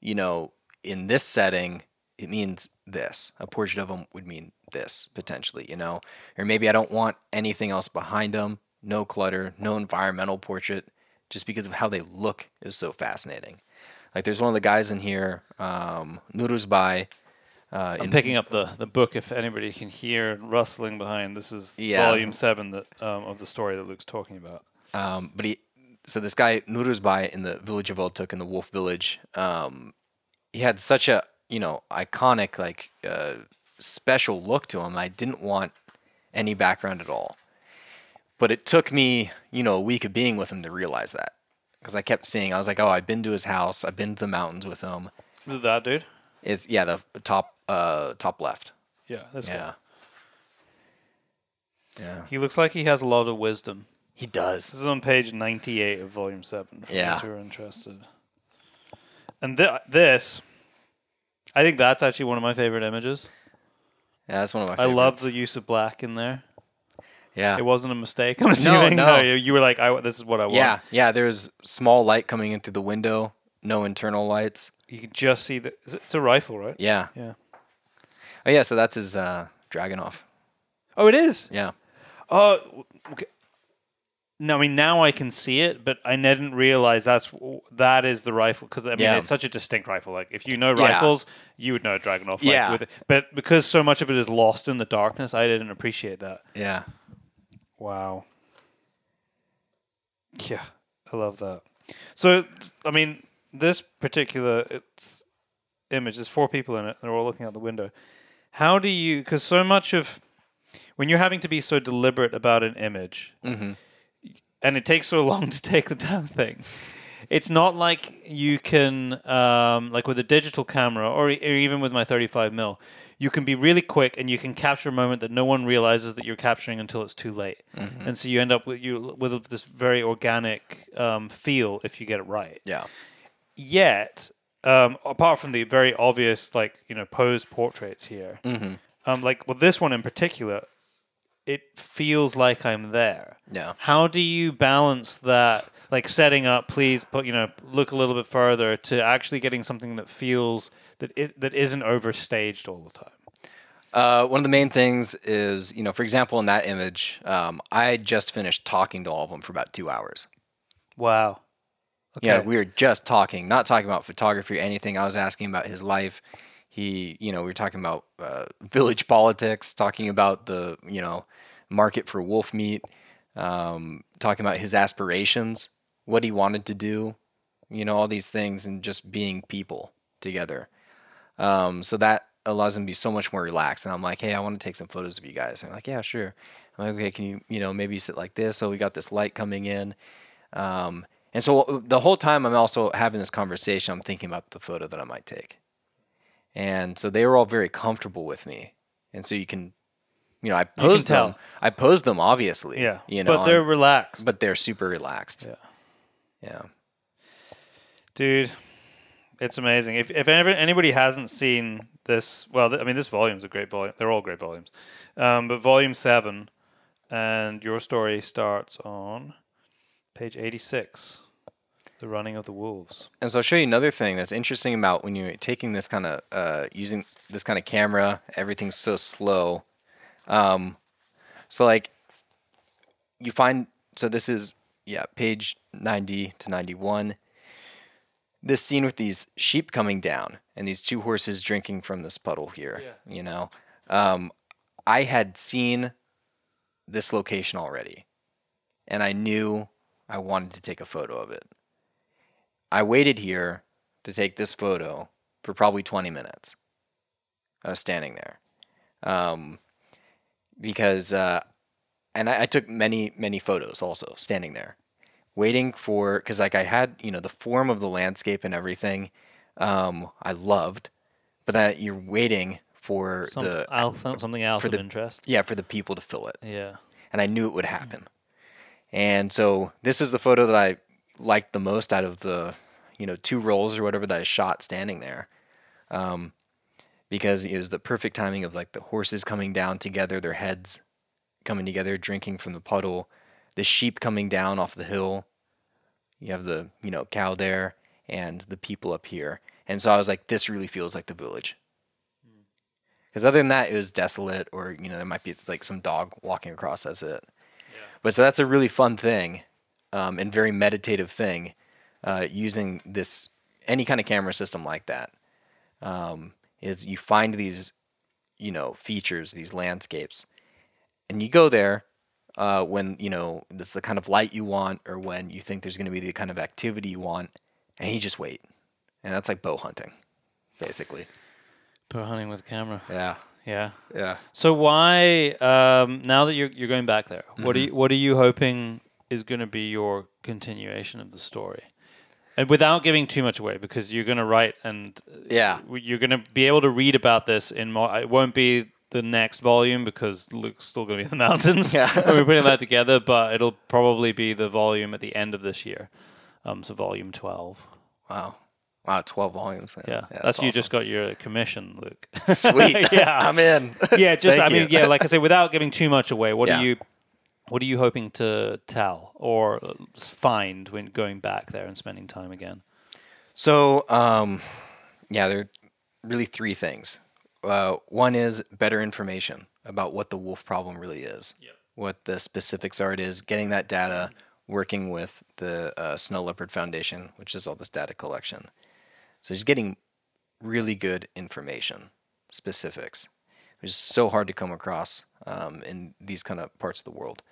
you know, in this setting, it means this. A portrait of them would mean this potentially, you know, or maybe I don't want anything else behind them. No clutter, no environmental portrait, just because of how they look is so fascinating. Like there's one of the guys in here, um, Nuruzbai. Uh, I'm in- picking up the, the book if anybody can hear rustling behind. This is Yeah. volume seven that um, of the story that Luke's talking about. Um, but he, so this guy Nuruzbai in the village of Oltuk in the Wolf Village, um, he had such a you know iconic like uh, special look to him. I didn't want any background at all. But it took me you know a week of being with him to realize that because I kept seeing. I was like, oh, I've been to his house. I've been to the mountains with him. Is it that dude? Is yeah the top uh top left. Yeah, that's Yeah. cool. Yeah. He looks like he has a lot of wisdom. He does. This is on page 98 of volume 7 for Yeah. those who are interested. And th- this, I think that's actually one of my favorite images. Yeah, that's one of my. I Favorites. love the use of black in there. Yeah. It wasn't a mistake. [laughs] I'm assuming. no. you, you were like, I, this is what I want. Yeah, yeah. There's small light coming in through the window. No internal lights. You can just see the. It's a rifle, right? Yeah. Yeah. Oh yeah. So that's his uh, Dragunov. Oh, it is. Yeah. Oh, okay. No, I mean now I can see it, but I didn't realize that's that is the rifle because I mean Yeah. it's such a distinct rifle. Like if you know Yeah. rifles, you would know a Dragunov. Like, Yeah. With it. But because so much of it is lost in the darkness, I didn't appreciate that. Yeah. Wow. Yeah, I love that. So, I mean, this particular it's image, there's four people in it. And they're all looking out the window. How do you? Because so much of when you're having to be so deliberate about an image, Mm-hmm. And it takes so long [laughs] to take the damn thing. It's not like you can, um, like with a digital camera or, or even with my 35 mil, you can be really quick and you can capture a moment that no one realizes that you're capturing until it's too late, and so you end up with you with this very organic um, feel if you get it right. Yeah. Yet, um, apart from the very obvious like you know posed portraits here, Mm-hmm. um, like with this one in particular, it feels like I'm there. Yeah. How do you balance that, like setting up, please, put you know, look a little bit further to actually getting something that feels that it, that isn't overstaged all the time? Uh, one of the main things is, you know, for example, in that image, um, I just finished talking to all of them for about two hours. Wow. Okay. Yeah, we were just talking, not talking about photography or anything. I was asking about his life. He, you know, we were talking about uh, village politics, talking about the, you know, market for wolf meat, um, talking about his aspirations, what he wanted to do, you know, all these things, and just being people together. Um, so that allows him to be so much more relaxed. And I'm like, hey, I want to take some photos of you guys. And I'm like, yeah, sure. I'm like, okay, can you, you know, maybe sit like this? So we got this light coming in. Um, and so the whole time I'm also having this conversation, I'm thinking about the photo that I might take. And so they were all very comfortable with me. And so you can, you know, I posed tell. them. I posed them obviously. yeah. You know, but they're I'm- relaxed. but they're super relaxed. Yeah. Yeah. Dude, it's amazing. If if anybody hasn't seen this, well, I mean, this volume's a great volume. They're all great volumes, um, but volume seven, and your story starts on page eighty-six, the running of the wolves. And so I'll show you another thing that's interesting about when you're taking this kind of uh, using this kind of camera. Everything's so slow. Um, so like you find so this is yeah page ninety to ninety one. this scene with these sheep coming down and these two horses drinking from this puddle here. Yeah. You know, um, I had seen this location already, and I knew I wanted to take a photo of it. I waited here to take this photo for probably 20 minutes. I was standing there. Um, because, uh, and I, I took many, many photos also standing there, waiting for, because like I had, you know, the form of the landscape and everything, um, I loved, but that you're waiting for Some, the, al- something else for of the- interest. yeah, for the people to fill it Yeah. and I knew it would happen. And so this is the photo that I liked the most out of the, you know, two rolls or whatever that I shot standing there, um, because it was the perfect timing of like the horses coming down together, their heads coming together, drinking from the puddle, the sheep coming down off the hill. You have the you know cow there and the people up here, and so I was like, this really feels like the village. Because other than that, it was desolate, or you know, there might be like some dog walking across. That's it. But so that's a really fun thing, um, and very meditative thing, uh, using this any kind of camera system like that. Um, is you find these, you know, features, these landscapes, and you go there uh, when you know this is the kind of light you want, or when you think there's going to be the kind of activity you want, and you just wait, and that's like bow hunting, basically. Bow hunting with a camera. Yeah, Yeah. yeah. So why um, now that you're you're going back there? What are Mm-hmm. you what are you hoping is going to be your continuation of the story? And without giving too much away, because you're going to write and uh, Yeah. you're going to be able to read about this in more. It won't be the next volume because Luke's still going to be in the [laughs] mountains. Yeah. we're putting that together, but it'll probably be the volume at the end of this year. Um, so volume twelve. Wow, wow, twelve volumes. Yeah, that's, you just got your commission, Luke. sweet. [laughs] Yeah. I'm in. yeah, just I mean, you. yeah, like I say, without giving too much away, what Yeah. are you, what are you hoping to tell or find when going back there and spending time again? So, um, yeah, there are really three things. Uh, one is better information about what the wolf problem really is, what the specifics are. It is getting that data, working with the uh, Snow Leopard Foundation, which is all this data collection. So, just getting really good information, specifics, which is so hard to come across um, in these kind of parts of the world.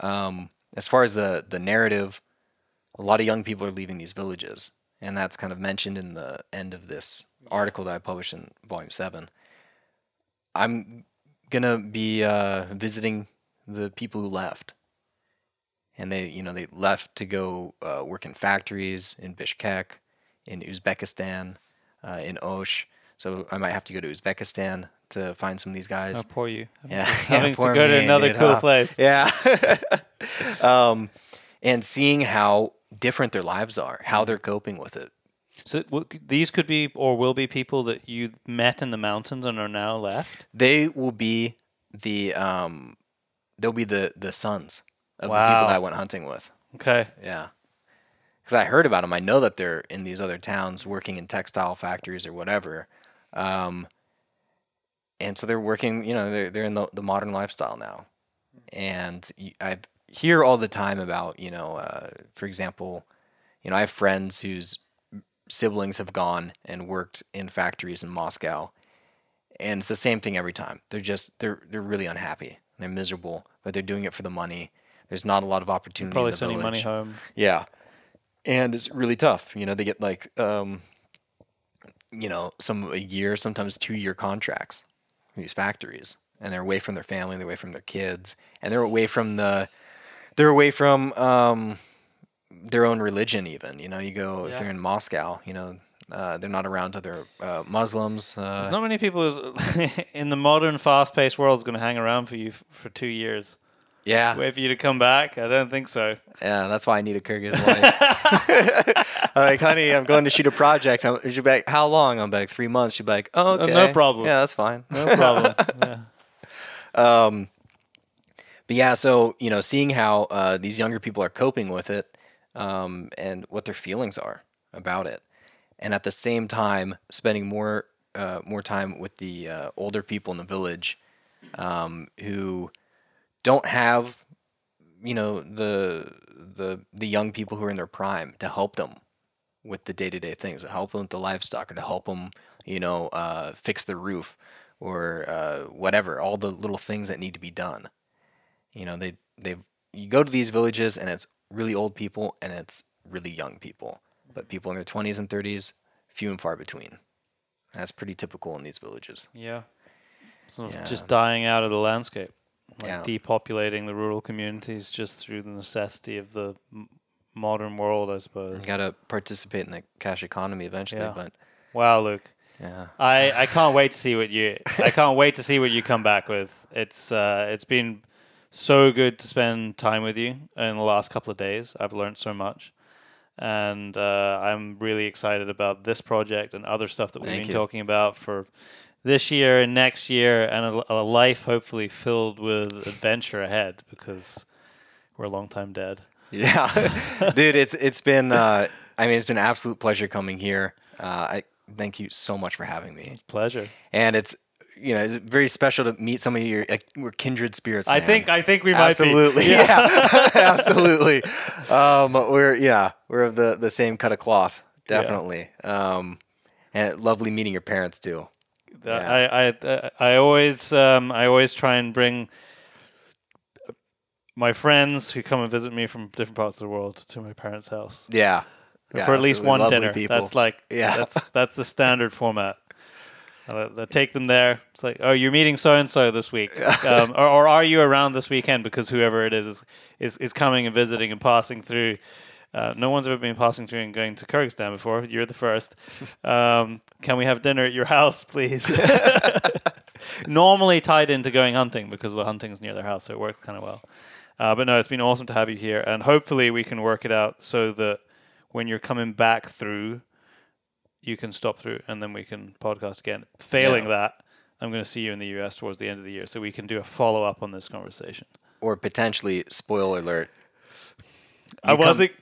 Um, as far as the the narrative, a lot of young people are leaving these villages, and that's kind of mentioned in the end of this article that I published in volume seven. I'm gonna be uh, visiting the people who left, and they, you know, they left to go uh, work in factories in Bishkek, in Uzbekistan, uh, in Osh. So I might have to go to Uzbekistan to find some of these guys. Oh, poor you. [laughs] Yeah, Having to poor go to another dude, cool [laughs] huh? place. Yeah. [laughs] um, and seeing how different their lives are, how they're coping with it. So these could be or will be people that you met in the mountains and are now left. They will be the um, they'll be the the sons of the people that I went hunting with. Okay. Yeah. Because I heard about them. I know that they're in these other towns working in textile factories or whatever. Um, and so they're working, you know, they're, they're in the, the modern lifestyle now. And i hear all the time about, you know, uh, for example, you know, I have friends whose siblings have gone and worked in factories in Moscow. And it's the same thing every time. They're just, they're, they're really unhappy. They're miserable, but they're doing it for the money. There's not a lot of opportunity. Probably sending money home. Yeah. And it's really tough. You know, they get like um you know, some a year, sometimes two year contracts these factories. And they're away from their family, they're away from their kids, and they're away from the they're away from um their own religion even. You know, you go if they're in Moscow, you know, uh, they're not around other uh, Muslims. Uh, There's not many people [laughs] in the modern, fast-paced world is going to hang around for you f- for two years. yeah, Wait for you to come back? I don't think so. Yeah, that's why I need a Kyrgyz wife. [laughs] [laughs] Like, honey, I'm going to shoot a project. I'm, she'll be like, how long? I'm like, three months. She'll be like, oh, okay. no problem. Yeah, that's fine. No problem. [laughs] yeah. But yeah, so, you know, seeing how uh, these younger people are coping with it um, and what their feelings are about it. And at the same time, spending more uh, more time with the uh, older people in the village um, who don't have, you know, the the the young people who are in their prime to help them with the day to day things, to help them with the livestock, or to help them, you know, uh, fix the roof or uh, whatever. All the little things that need to be done. You know, they they you go to these villages and it's really old people and it's really young people, but people in their twenties and thirties, few and far between. That's pretty typical in these villages. Yeah. Sort of Yeah. just dying out of the landscape, like Yeah. depopulating the rural communities just through the necessity of the modern world, I suppose. You gotta participate in the cash economy eventually, Yeah. but Wow, Luke. yeah. I, I can't wait to see what you [laughs] I can't wait to see what you come back with. It's uh, it's been so good to spend time with you in the last couple of days. I've learned so much, and uh, I'm really excited about this project and other stuff that we've Thank been you. talking about for this year and next year, and a, a life hopefully filled with adventure ahead because we're a long time dead. Yeah, [laughs] dude, it's it's been uh, I mean it's been an absolute pleasure coming here. Uh, I thank you so much for having me, Pleasure. and it's you know it's very special to meet some of your like we're kindred spirits. I think I think we might absolutely, be. yeah, [laughs] [laughs] absolutely. Um, we're yeah we're of the the same cut of cloth, definitely. Um, and lovely meeting your parents too. Yeah. I, I I always um, I always try and bring my friends who come and visit me from different parts of the world to my parents' house Yeah, yeah for at least one dinner. People. That's like Yeah. that's [laughs] that's the standard format. I, I take them there. It's like, oh, you're meeting so and so this week, [laughs] um, or, or are you around this weekend? Because whoever it is is is, is coming and visiting and passing through. Uh, no one's ever been passing through and going to Kyrgyzstan before. You're the first. [laughs] Um, can we have dinner at your house, please? Normally tied into going hunting because the hunting is near their house, so it works kind of well. Uh, but no, it's been awesome to have you here, and hopefully we can work it out so that when you're coming back through, you can stop through, and then we can podcast again. Failing Yeah. that, I'm going to see you in the US towards the end of the year, so we can do a follow up on this conversation. or potentially spoiler alert. [laughs] I wasn't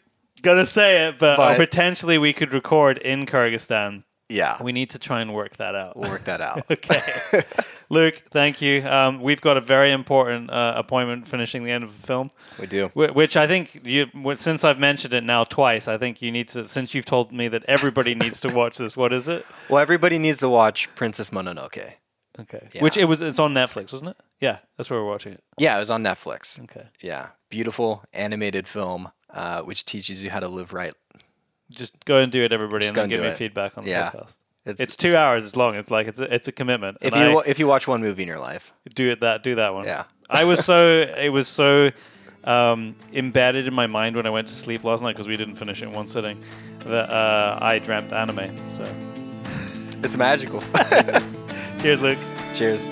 gonna say it, but, But- potentially we could record in Kyrgyzstan. Yeah, We need to try and work that out. we'll work that out. [laughs] okay. [laughs] Luke, thank you. Um, we've got a very important uh, appointment finishing the end of the film, we do. whi- which I think you, since I've mentioned it now twice, I think you need to, since you've told me that everybody [laughs] needs to watch this, what is it? Well, everybody needs to watch Princess Mononoke. Okay. Yeah. Which it was, it's on Netflix, wasn't it? Yeah, that's where we're watching it. Yeah, it was on Netflix. Okay. Yeah, beautiful animated film, uh, which teaches you how to live right. Just go and do it, everybody, Just and then give me it. feedback on the Yeah. podcast. It's, It's two hours It's long. It's like it's a, it's a commitment. if and you I- if you watch one movie in your life. do it that do that one. Yeah. I was so [laughs] it was so um, embedded in my mind when I went to sleep last night because we didn't finish it in one sitting that uh, I dreamt anime. So It's magical. [laughs] cheers, Luke. Cheers.